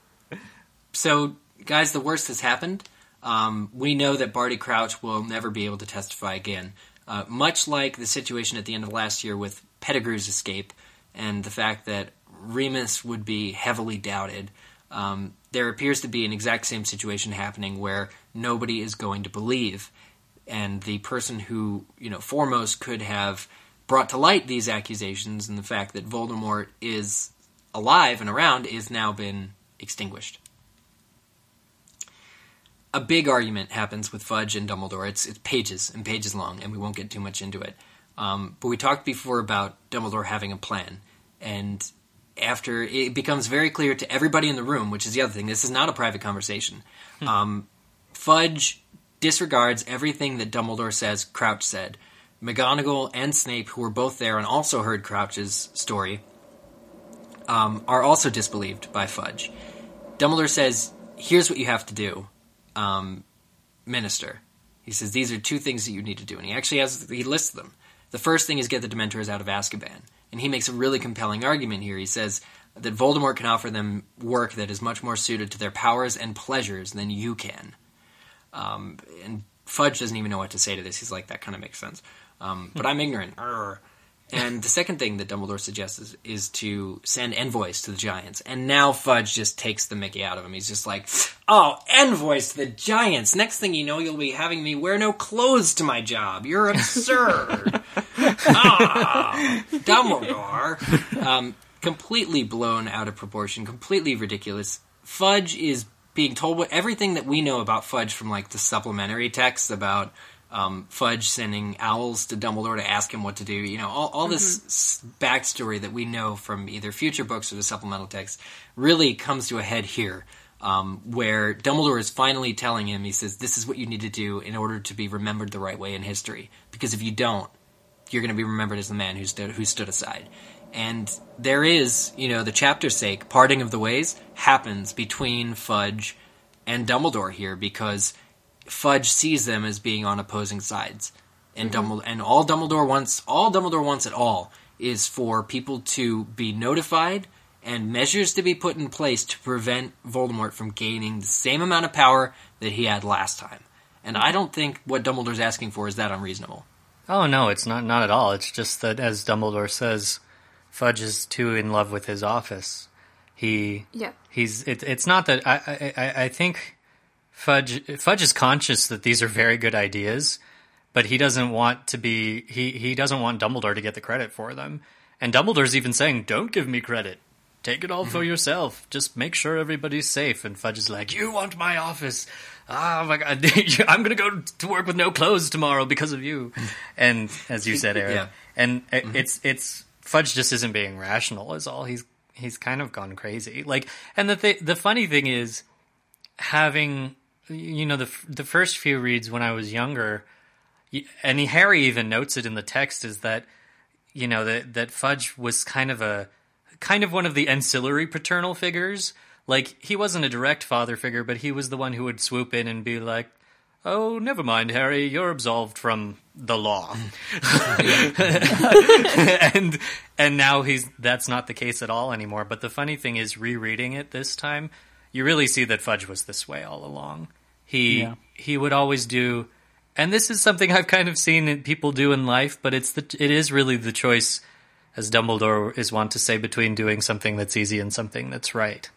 So, guys, the worst has happened. Um, we know that Barty Crouch will never be able to testify again. Uh, much like the situation at the end of last year with Pettigrew's escape and the fact that Remus would be heavily doubted, um, there appears to be an exact same situation happening where nobody is going to believe. And the person who, you know, foremost could have brought to light these accusations and the fact that Voldemort is alive and around is now been extinguished a big argument happens with Fudge and Dumbledore. It's it's pages and pages long, and we won't get too much into it. Um, but we talked before about Dumbledore having a plan, and after it becomes very clear to everybody in the room, which is the other thing. This is not a private conversation. Um, Fudge disregards everything that Dumbledore says Crouch said. McGonagall and Snape, who were both there and also heard Crouch's story, um, are also disbelieved by Fudge. Dumbledore says, "Here's what you have to do." um, minister. He says these are two things that you need to do, and he actually has he lists them. The first thing is get the Dementors out of Azkaban, and he makes a really compelling argument here. He says that Voldemort can offer them work that is much more suited to their powers and pleasures than you can. Um, and Fudge doesn't even know what to say to this. He's like, that kind of makes sense, um, but I'm ignorant. Arr. And the second thing that Dumbledore suggests is, is to send envoys to the Giants. And now Fudge just takes the mickey out of him. He's just like, oh, envoys to the Giants. Next thing you know, you'll be having me wear no clothes to my job. You're absurd. ah, Dumbledore. Um, completely blown out of proportion, completely ridiculous. Fudge is being told what everything that we know about Fudge from like the supplementary texts about um, Fudge sending owls to Dumbledore to ask him what to do. You know, all, all this backstory that we know from either future books or the supplemental text really comes to a head here, um, where Dumbledore is finally telling him, he says, "This is what you need to do in order to be remembered the right way in history. Because if you don't, you're going to be remembered as the man who stood who stood aside." And there is, you know, the chapter's sake, parting of the ways happens between Fudge and Dumbledore here because Fudge sees them as being on opposing sides, and mm-hmm. Dumbledore and all Dumbledore wants, all Dumbledore wants at all, is for people to be notified and measures to be put in place to prevent Voldemort from gaining the same amount of power that he had last time. And I don't think what Dumbledore's asking for is that unreasonable. Oh no, it's not not at all. It's just that as Dumbledore says, Fudge is too in love with his office. He Yeah. he's it, it's not that I, I I- I think Fudge Fudge is conscious that these are very good ideas, but he doesn't want to be he he doesn't want Dumbledore to get the credit for them. And Dumbledore's even saying, "Don't give me credit. Take it all for mm-hmm. yourself. Just make sure everybody's safe." And Fudge is like, "You want my office? Oh my god, I'm gonna go to work with no clothes tomorrow because of you." Mm. And as you said, Eric, Yeah. and it- mm-hmm. it's it's Fudge just isn't being rational. Is all he's he's kind of gone crazy. Like, and the th- the funny thing is having you know the the first few reads when I was younger, and Harry even notes it in the text is that you know that that Fudge was kind of a kind of one of the ancillary paternal figures. Like he wasn't a direct father figure, but he was the one who would swoop in and be like, "Oh, never mind, Harry. You're absolved from the law." and and now he's that's not the case at all anymore. But the funny thing is, rereading it this time, you really see that Fudge was this way all along. He Yeah. he would always do, and this is something I've kind of seen people do in life, but it's the it is really the choice, as Dumbledore is wont to say, between doing something that's easy and something that's right.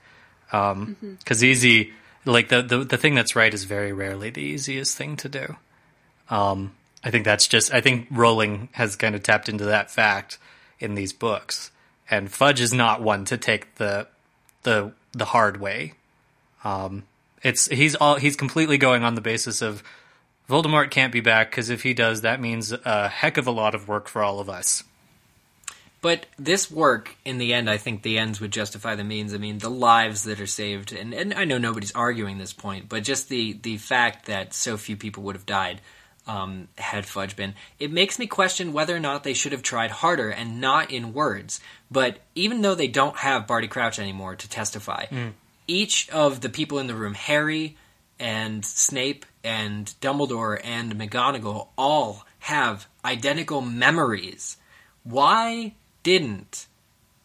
Um, mm-hmm. Because easy, like the, the the thing that's right is very rarely the easiest thing to do. Um, I think that's just I think Rowling has kind of tapped into that fact in these books, and Fudge is not one to take the the the hard way. Um, it's he's all he's completely going on the basis of Voldemort can't be back because if he does, that means a heck of a lot of work for all of us. But this work, in the end, I think the ends would justify the means. I mean, the lives that are saved, and, and I know nobody's arguing this point, but just the, the fact that so few people would have died um, had Fudge been, it makes me question whether or not they should have tried harder and not in words. But even though they don't have Barty Crouch anymore to testify, each of the people in the room, Harry and Snape and Dumbledore and McGonagall, all have identical memories. Why didn't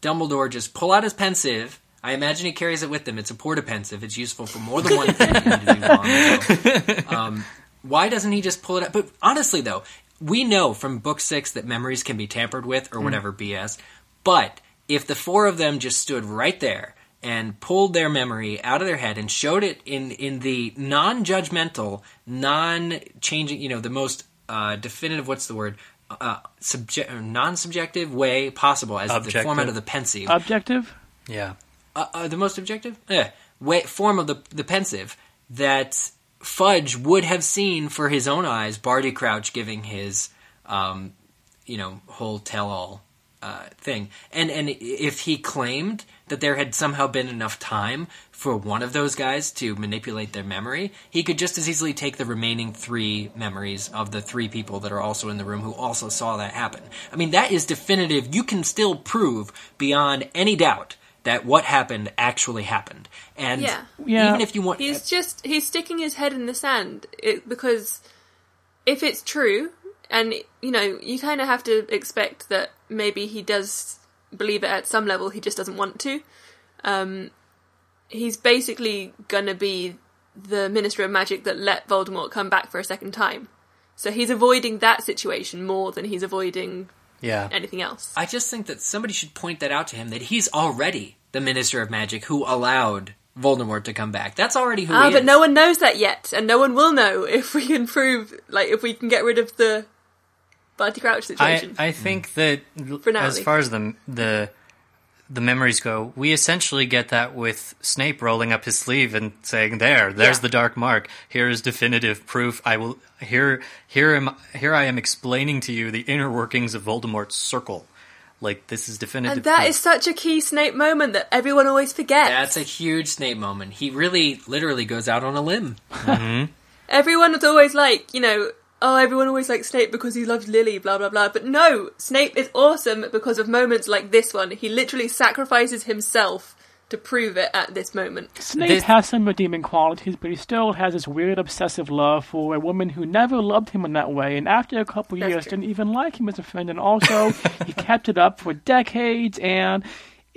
Dumbledore just pull out his Pensieve? I imagine he carries it with him. It's a portapensive. It's useful for more than one thing. to do long ago. Um, why doesn't he just pull it out? But honestly, though, we know from book six that memories can be tampered with or whatever BS. But if the four of them just stood right there and pulled their memory out of their head and showed it in in the non-judgmental, non-changing, you know, the most uh, definitive. What's the word? Uh, subject, non-subjective way possible as the format of the Pensieve Objective? Yeah, uh, uh, the most objective yeah. way, form of the the Pensieve that Fudge would have seen for his own eyes. Barty Crouch giving his, um, you know, whole tell-all uh, thing, and and if he claimed that there had somehow been enough time for one of those guys to manipulate their memory, he could just as easily take the remaining three memories of the three people that are also in the room who also saw that happen. I mean, that is definitive. You can still prove beyond any doubt that what happened actually happened. And Yeah. Yeah. even if you want, He's just he's sticking his head in the sand it, because if it's true, and you know, you kind of have to expect that maybe he does believe it at some level. He just doesn't want to. Um, he's basically gonna be the Minister of Magic that let Voldemort come back for a second time. So he's avoiding that situation more than he's avoiding yeah. anything else. I just think that somebody should point that out to him that he's already the Minister of Magic who allowed Voldemort to come back. That's already who Ah, he but is. no one knows that yet, and no one will know if we can prove, like, if we can get rid of the Barty Crouch I situation. I think hmm. that For as far as the the the memories go, we essentially get that with Snape rolling up his sleeve and saying, "There, there's Yeah. the dark mark. Here is definitive proof. I will here here am here I am explaining to you the inner workings of Voldemort's circle. Like this is definitive. and that proof. is such a key Snape moment that everyone always forgets. That's a huge Snape moment. He really, literally goes out on a limb. Mm-hmm. Everyone was always like, you know, oh, everyone always likes Snape because he loves Lily, blah, blah, blah. But no, Snape is awesome because of moments like this one. He literally sacrifices himself to prove it at this moment. Snape This- has some redeeming qualities, but he still has this weird obsessive love for a woman who never loved him in that way, and after a couple That's years true. didn't even like him as a friend, and also he kept it up for decades, and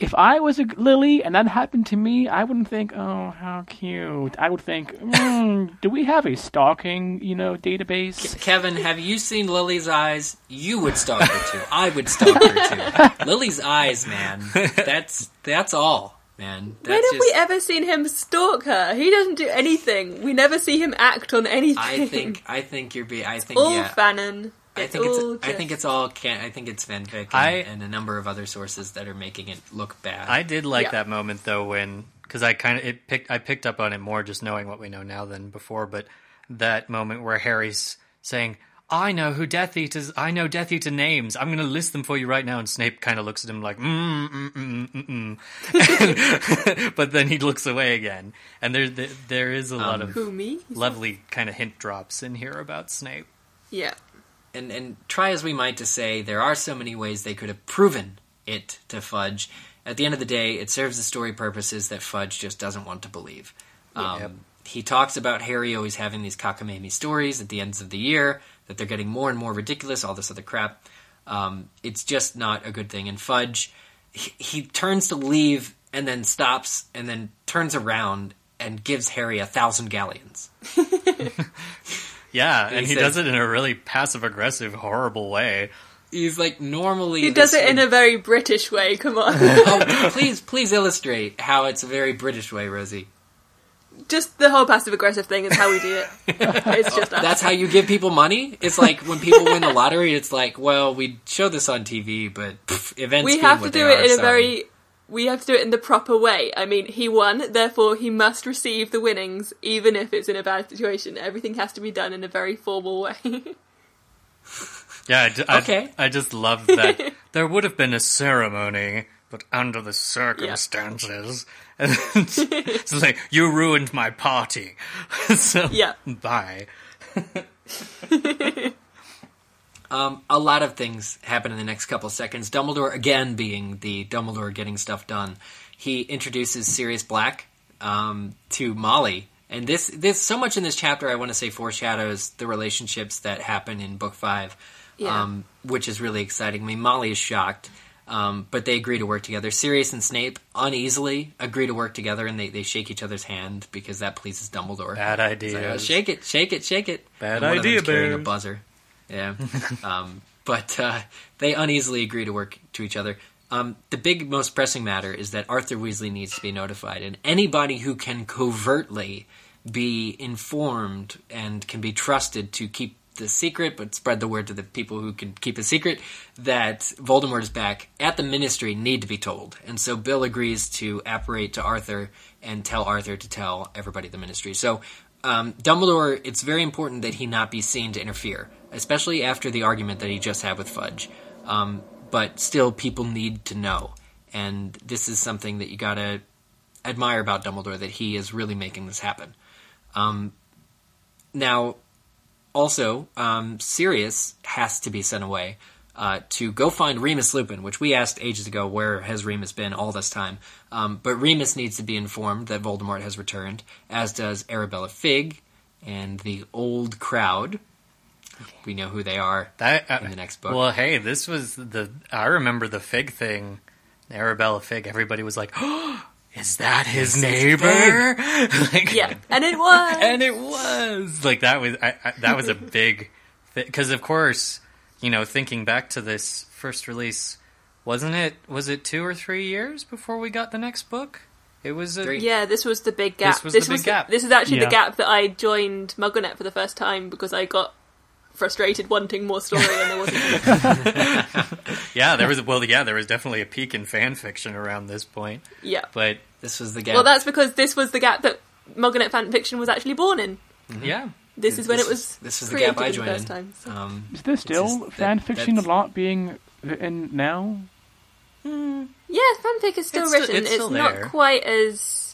if I was a Lily and that happened to me, I wouldn't think, oh, how cute. I would think, mm, do we have a stalking, you know, database? Kevin, have you seen Lily's eyes? You would stalk her too. I would stalk her too. Lily's eyes, man. That's that's all, man. That's when have just, we ever seen him stalk her? He doesn't do anything. We never see him act on anything. I think I think you're be. I think all yeah. fanon. I think all it's. I think it's all. Can, I think it's fanfic and, I- and a number of other sources that are making it look bad. I did like Yeah. that moment though when because I kind of it picked I picked up on it more just knowing what we know now than before. But that moment where Harry's saying, "I know who Death Eaters. I know Death Eater names. I'm going to list them for you right now." And Snape kind of looks at him like, mm, mm, mm, mm, mm. but then he looks away again. And there there, there is a lot of Who me? lovely kind of hint drops in here about Snape. Yeah. And and try as we might to say there are so many ways they could have proven it to Fudge. At the end of the day, it serves the story purposes that Fudge just doesn't want to believe. Um, Yep. he talks about Harry always having these cockamamie stories at the ends of the year that they're getting more and more ridiculous. All this other crap. Um, it's just not a good thing. And Fudge, he, he turns to leave and then stops and then turns around and gives Harry a thousand galleons. Yeah, and He he says- does it in a really passive aggressive, horrible way. He's like normally He does it in a very British way. Come on, oh, please, please illustrate how it's a very British way, Rosie. just the whole passive aggressive thing is how we do it. It's just us. That's how you give people money. It's like when people win the lottery. It's like, well, we show this on TV, but pff, events. we have to do it are, in a very we have to do it in the proper way i mean he won therefore he must receive the winnings even if it's in a bad situation everything has to be done in a very formal way Yeah, I, d- I- Okay. I just love that. there would have been a ceremony, but under the circumstances. And it's, it's like, you ruined my party. so, Yeah. bye. Um, a lot of things happen in the next couple seconds. Dumbledore, again being the Dumbledore getting stuff done, he introduces Sirius Black um, to Molly, and this this so much in this chapter I want to say foreshadows the relationships that happen in Book Five, Yeah. um, which is really exciting. I mean, Molly is shocked. Um, but they agree to work together. Sirius and Snape uneasily agree to work together, and they, they shake each other's hand because that pleases Dumbledore. Bad It's like, idea. oh, shake it, shake it, shake it. Bad And one of idea, them's carrying a buzzer. Yeah. um, but uh, they uneasily agree to work to each other. Um, the big, most pressing matter is that Arthur Weasley needs to be notified, and anybody who can covertly be informed and can be trusted to keep the secret, but spread the word to the people who can keep a secret that Voldemort is back at the Ministry need to be told. And so Bill agrees to apparate to Arthur and tell Arthur to tell everybody at the Ministry. So um, Dumbledore, it's very important that he not be seen to interfere, especially after the argument that he just had with Fudge. Um, but still, people need to know, and this is something that you gotta admire about Dumbledore that he is really making this happen. Um, now, also, um, Sirius has to be sent away uh, to go find Remus Lupin, which we asked ages ago where has Remus been all this time. Um, but Remus needs to be informed that Voldemort has returned, as does Arabella Figg and the old crowd. We know who they are That, uh, in the next book. Well, hey, this was the. I remember the Figg thing. Arabella Figg. Everybody was like, oh, "Is that his neighbor?" like, yeah and it was and it was like that was I, I, that was a big thing. because of course you know thinking back to this first release wasn't it was it two or three years before we got the next book? It was a, yeah this was the big gap. This was the big gap. this is actually Yeah. the gap that i joined mugglenet for the first time because i got frustrated wanting more story and there wasn't yeah there was well yeah there was definitely a peak in fan fiction around this point. Yeah. But this was the gap. well that's because this was the gap that mugglenet fan fiction was actually born in. Yeah. This is when This it was is- this is the gap I joined the first time so. um, Is there still just that- fan fiction a lot being written now? Yeah, fanfic is still It's still- written. it's It's, still not there. quite as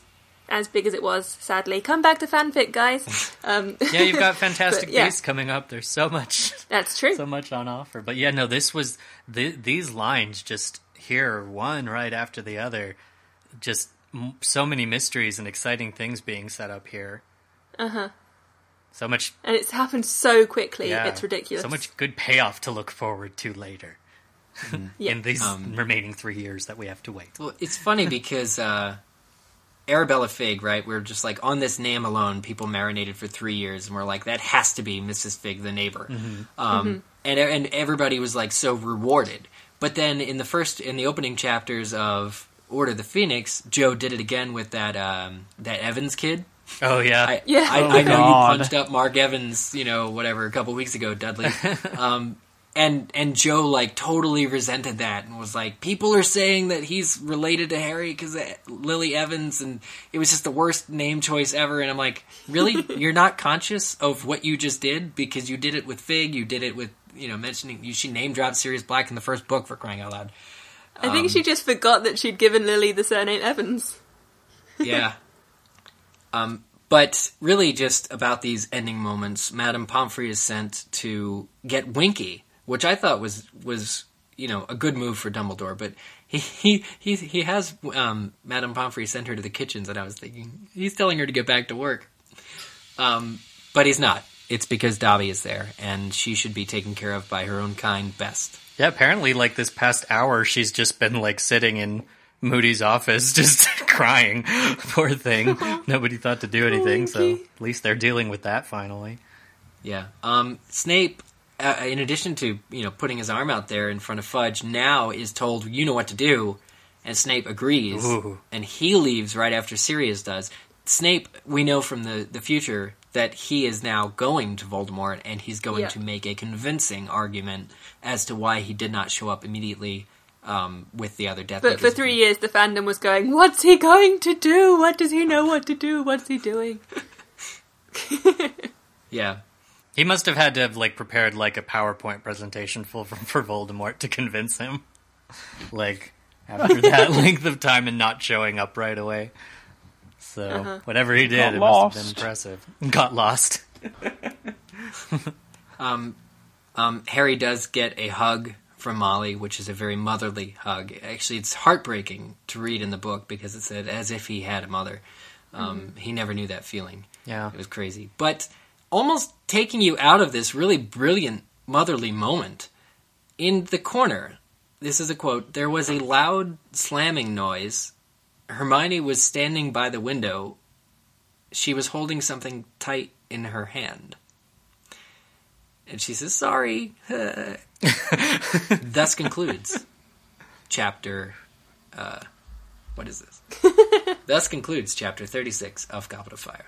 as big as it was, sadly. Come back to fanfic, guys. Um, yeah you've got fantastic But, yeah. beasts coming up there's so much that's true. so much on offer but yeah no this was th- these lines just here one right after the other just m- so many mysteries and exciting things being set up here Uh huh. so much And it's happened so quickly. yeah, It's ridiculous. so much good payoff to look forward to later Yeah. in these Um, remaining three years that we have to wait Well, it's funny because uh, Arabella Figg, right? We're just like on this name alone, people marinated for three years, and we're like, that has to be Mrs. Figg, the neighbor. Um, and and everybody was like so rewarded. But then in the first, in the opening chapters of Order of the Phoenix, Jo did it again with that um, that Evans kid. oh yeah I, Yeah. I, Oh, I know God. you punched up Mark Evans, you know, whatever, a couple weeks ago, Dudley. um, and and Jo like totally resented that and was like, people are saying that he's related to Harry because Lily Evans, and it was just the worst name choice ever. And I'm like, really, you're not conscious of what you just did because you did it with Figg, you did it with you know mentioning you she name dropped Sirius Black in the first book for crying out loud. I think she just forgot that she'd given Lily the surname Evans. yeah. Um, but really, just about these ending moments, Madame Pomfrey is sent to get Winky, which I thought was was you know a good move for Dumbledore. But he he he, he has um, Madame Pomfrey send her to the kitchens, and I was thinking he's telling her to get back to work. Um, but he's not. It's because Dobby is there, and she should be taken care of by her own kind best. Yeah, apparently, like this past hour, she's just been like sitting in Moody's office, just crying. Poor thing. Nobody thought to do anything, so at least they're dealing with that finally. Yeah. Um, Snape, uh, in addition to you know putting his arm out there in front of Fudge, now is told you know what to do, and Snape agrees, Ooh. and he leaves right after Sirius does. Snape, we know from the the future that he is now going to Voldemort, and he's going Yeah. to make a convincing argument as to why he did not show up immediately um, with the other Death But for Eaters. three years, the fandom was going, "What's he going to do? What does he know what to do? What's he doing?" Yeah. He must have had to have like prepared like a PowerPoint presentation full for, for Voldemort to convince him. Like after that length of time and not showing up right away. So whatever he did, Got it must have been impressive. Got lost. Um, Harry does get a hug from Molly, which is a very motherly hug. Actually, it's heartbreaking to read in the book because it said as if he had a mother. Um, He never knew that feeling. Yeah. It was crazy. But almost taking you out of this really brilliant motherly moment, in the corner, this is a quote there was a loud slamming noise. Hermione was standing by the window. She was holding something tight in her hand. And she says, Sorry. Thus concludes chapter. Uh, what is this? Thus concludes chapter 36 of Goblet of Fire.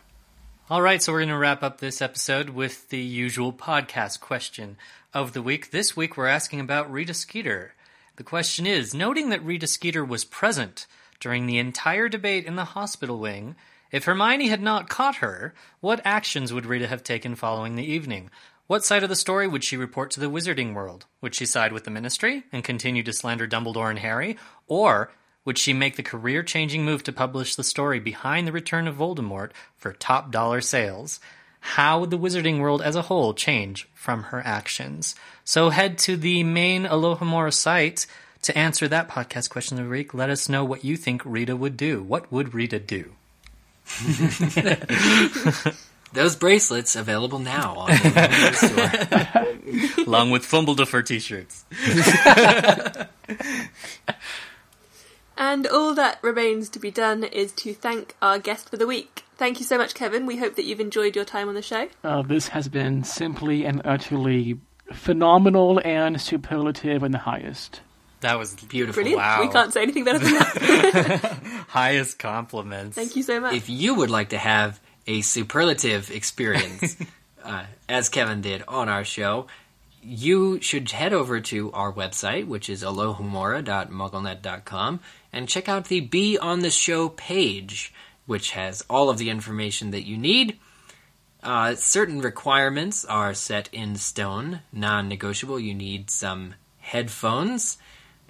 All right, so we're going to wrap up this episode with the usual podcast question of the week. This week we're asking about Rita Skeeter. The question is Noting that Rita Skeeter was present during the entire debate in the hospital wing, if Hermione had not caught her, what actions would Rita have taken following the evening? What side of the story would she report to the wizarding world? Would she side with the ministry and continue to slander Dumbledore and Harry? Or would she make the career changing move to publish the story behind the return of Voldemort for top dollar sales? How would the wizarding world as a whole change from her actions? So head to the main Alohomora site to answer that podcast question of the week. Let us know what you think Rita would do. What would Rita do? Those bracelets available now on the store. Along with Fumbleduffer t-shirts. And all that remains to be done is to thank our guest for the week. Thank you so much, Kevin. We hope that you've enjoyed your time on the show. Uh, this has been simply and utterly phenomenal and superlative and the highest. That was Beautiful. Brilliant. Wow. We can't say anything better than that. highest compliments. Thank you so much. If you would like to have a superlative experience, uh, as Kevin did on our show, you should head over to our website, which is alohomora.mugglenet.com, and check out the Be on the Show page, which has all of the information that you need. Uh, certain requirements are set in stone, non negotiable. You need some headphones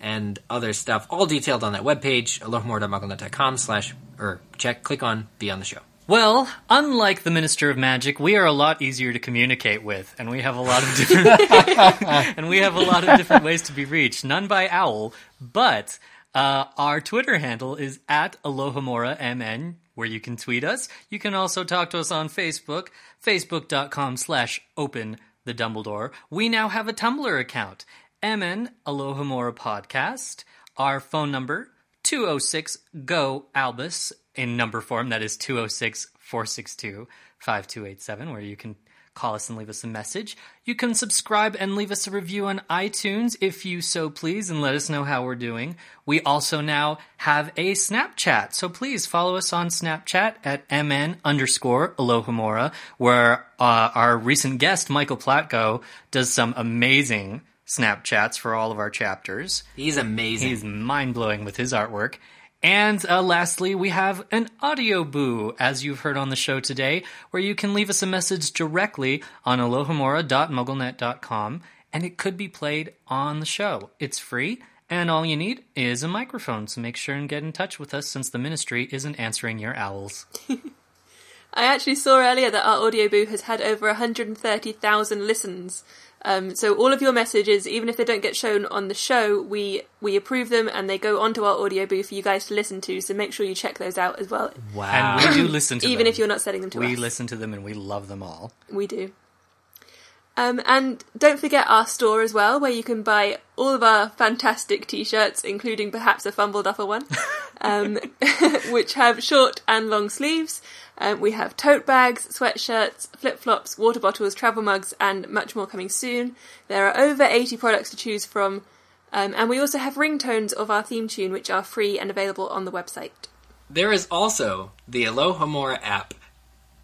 and other stuff, all detailed on that webpage, alohomora.mugglenet.com slash, or check, click on Be on the Show. Well, unlike the Minister of Magic, we are a lot easier to communicate with, and we have a lot of different and we have a lot of different ways to be reached. None by owl, but uh, our Twitter handle is at AlohomoraMN, where you can tweet us. You can also talk to us on Facebook, facebook.com slash open the Dumbledore. We now have a Tumblr account, MN Alohomora Podcast. Our phone number, 206 GO ALBUS in number form. That is 206 462 5287, where you can call us and leave us a message. You can subscribe and leave us a review on iTunes if you so please and let us know how we're doing. We also now have a Snapchat, so please follow us on Snapchat at mn underscore Alohomora, where uh, our recent guest, Michael Platko, does some amazing Snapchats for all of our chapters. He's amazing. He's mind blowing with his artwork. And uh, lastly, we have an Audioboo, as you've heard on the show today, where you can leave us a message directly on alohomora.mugglenet.com, and it could be played on the show. It's free, and all you need is a microphone, so make sure and get in touch with us since the ministry isn't answering your owls. I actually saw earlier that our Audioboo has had over 130,000 listens. Um, so all of your messages, even if they don't get shown on the show, we we approve them and they go onto our audio booth for you guys to listen to. So make sure you check those out as well, Wow. And we do listen to even them. if you're not setting them to we us. We listen to them and we love them all. We do. Um, and don't forget our store as well, where you can buy all of our fantastic t-shirts, including perhaps a Fumble Duffer one, um, which have short and long sleeves. Um, we have tote bags, sweatshirts, flip-flops, water bottles, travel mugs, and much more coming soon. There are over 80 products to choose from, um, and we also have ringtones of our theme tune, which are free and available on the website. There is also the Alohomora app.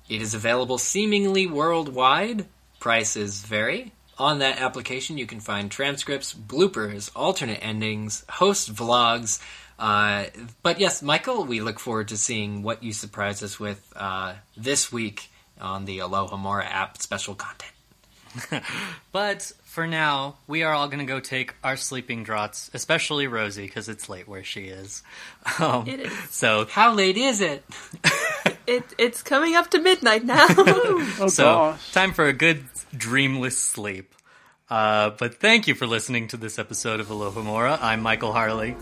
It is available seemingly worldwide. Prices vary. On that application, you can find transcripts, bloopers, alternate endings, host vlogs. Uh, but yes, Michael, we look forward to seeing what you surprise us with uh, this week on the Alohomora app special content. But for now, we are all going to go take our sleeping draughts, especially Rosie, because it's late where she is. Um, It is. So, How late is it? It, it's coming up to midnight now. Oh so gosh. time for a good dreamless sleep. Uh, but thank you for listening to this episode of Alohomora. I'm Michael Harle.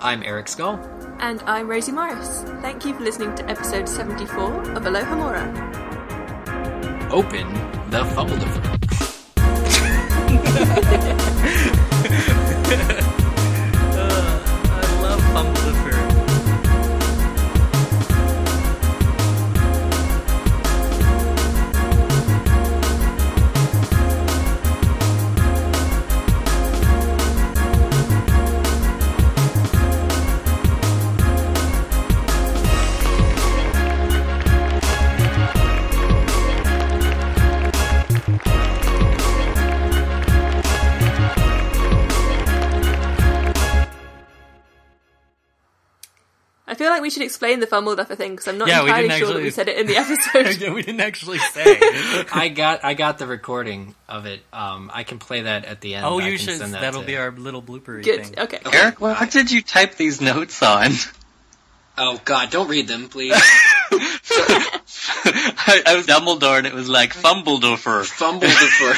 I'm Eric Scull. And I'm Rosie Morris. Thank you for listening to episode 74 of Alohomora. Open the Fumblediffer. feel like we should explain the fumble duffer thing because I'm not Yeah, entirely didn't sure that we said it in the episode. yeah, we didn't actually say. I got I got the recording of it. Um, I can play that at the end. oh, I you should. send that That'll to- be our little bloopery Good. thing. Okay. Eric, what did you type these notes on? Oh God, don't read them, please. I, I was Dumbledore and it was like Fumbledorfer. Fumblediffer.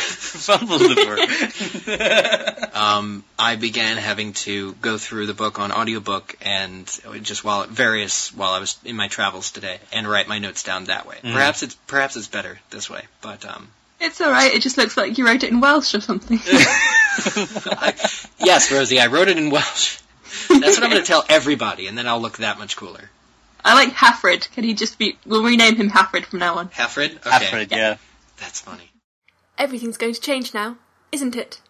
Fumbledorfer. um, I began having to go through the book on audiobook and just while various while I was in my travels today and write my notes down that way. Perhaps it's perhaps it's better this way, but um, It's alright, it just looks like you wrote it in Welsh or something. yes, Rosie, I wrote it in Welsh. That's what I'm going to tell everybody, and then I'll look that much cooler. I like Hafred. Can he just be. We'll rename him Hafred from now on. Hafred, okay, Alfred, yeah. that's funny. Everything's going to change now, isn't it?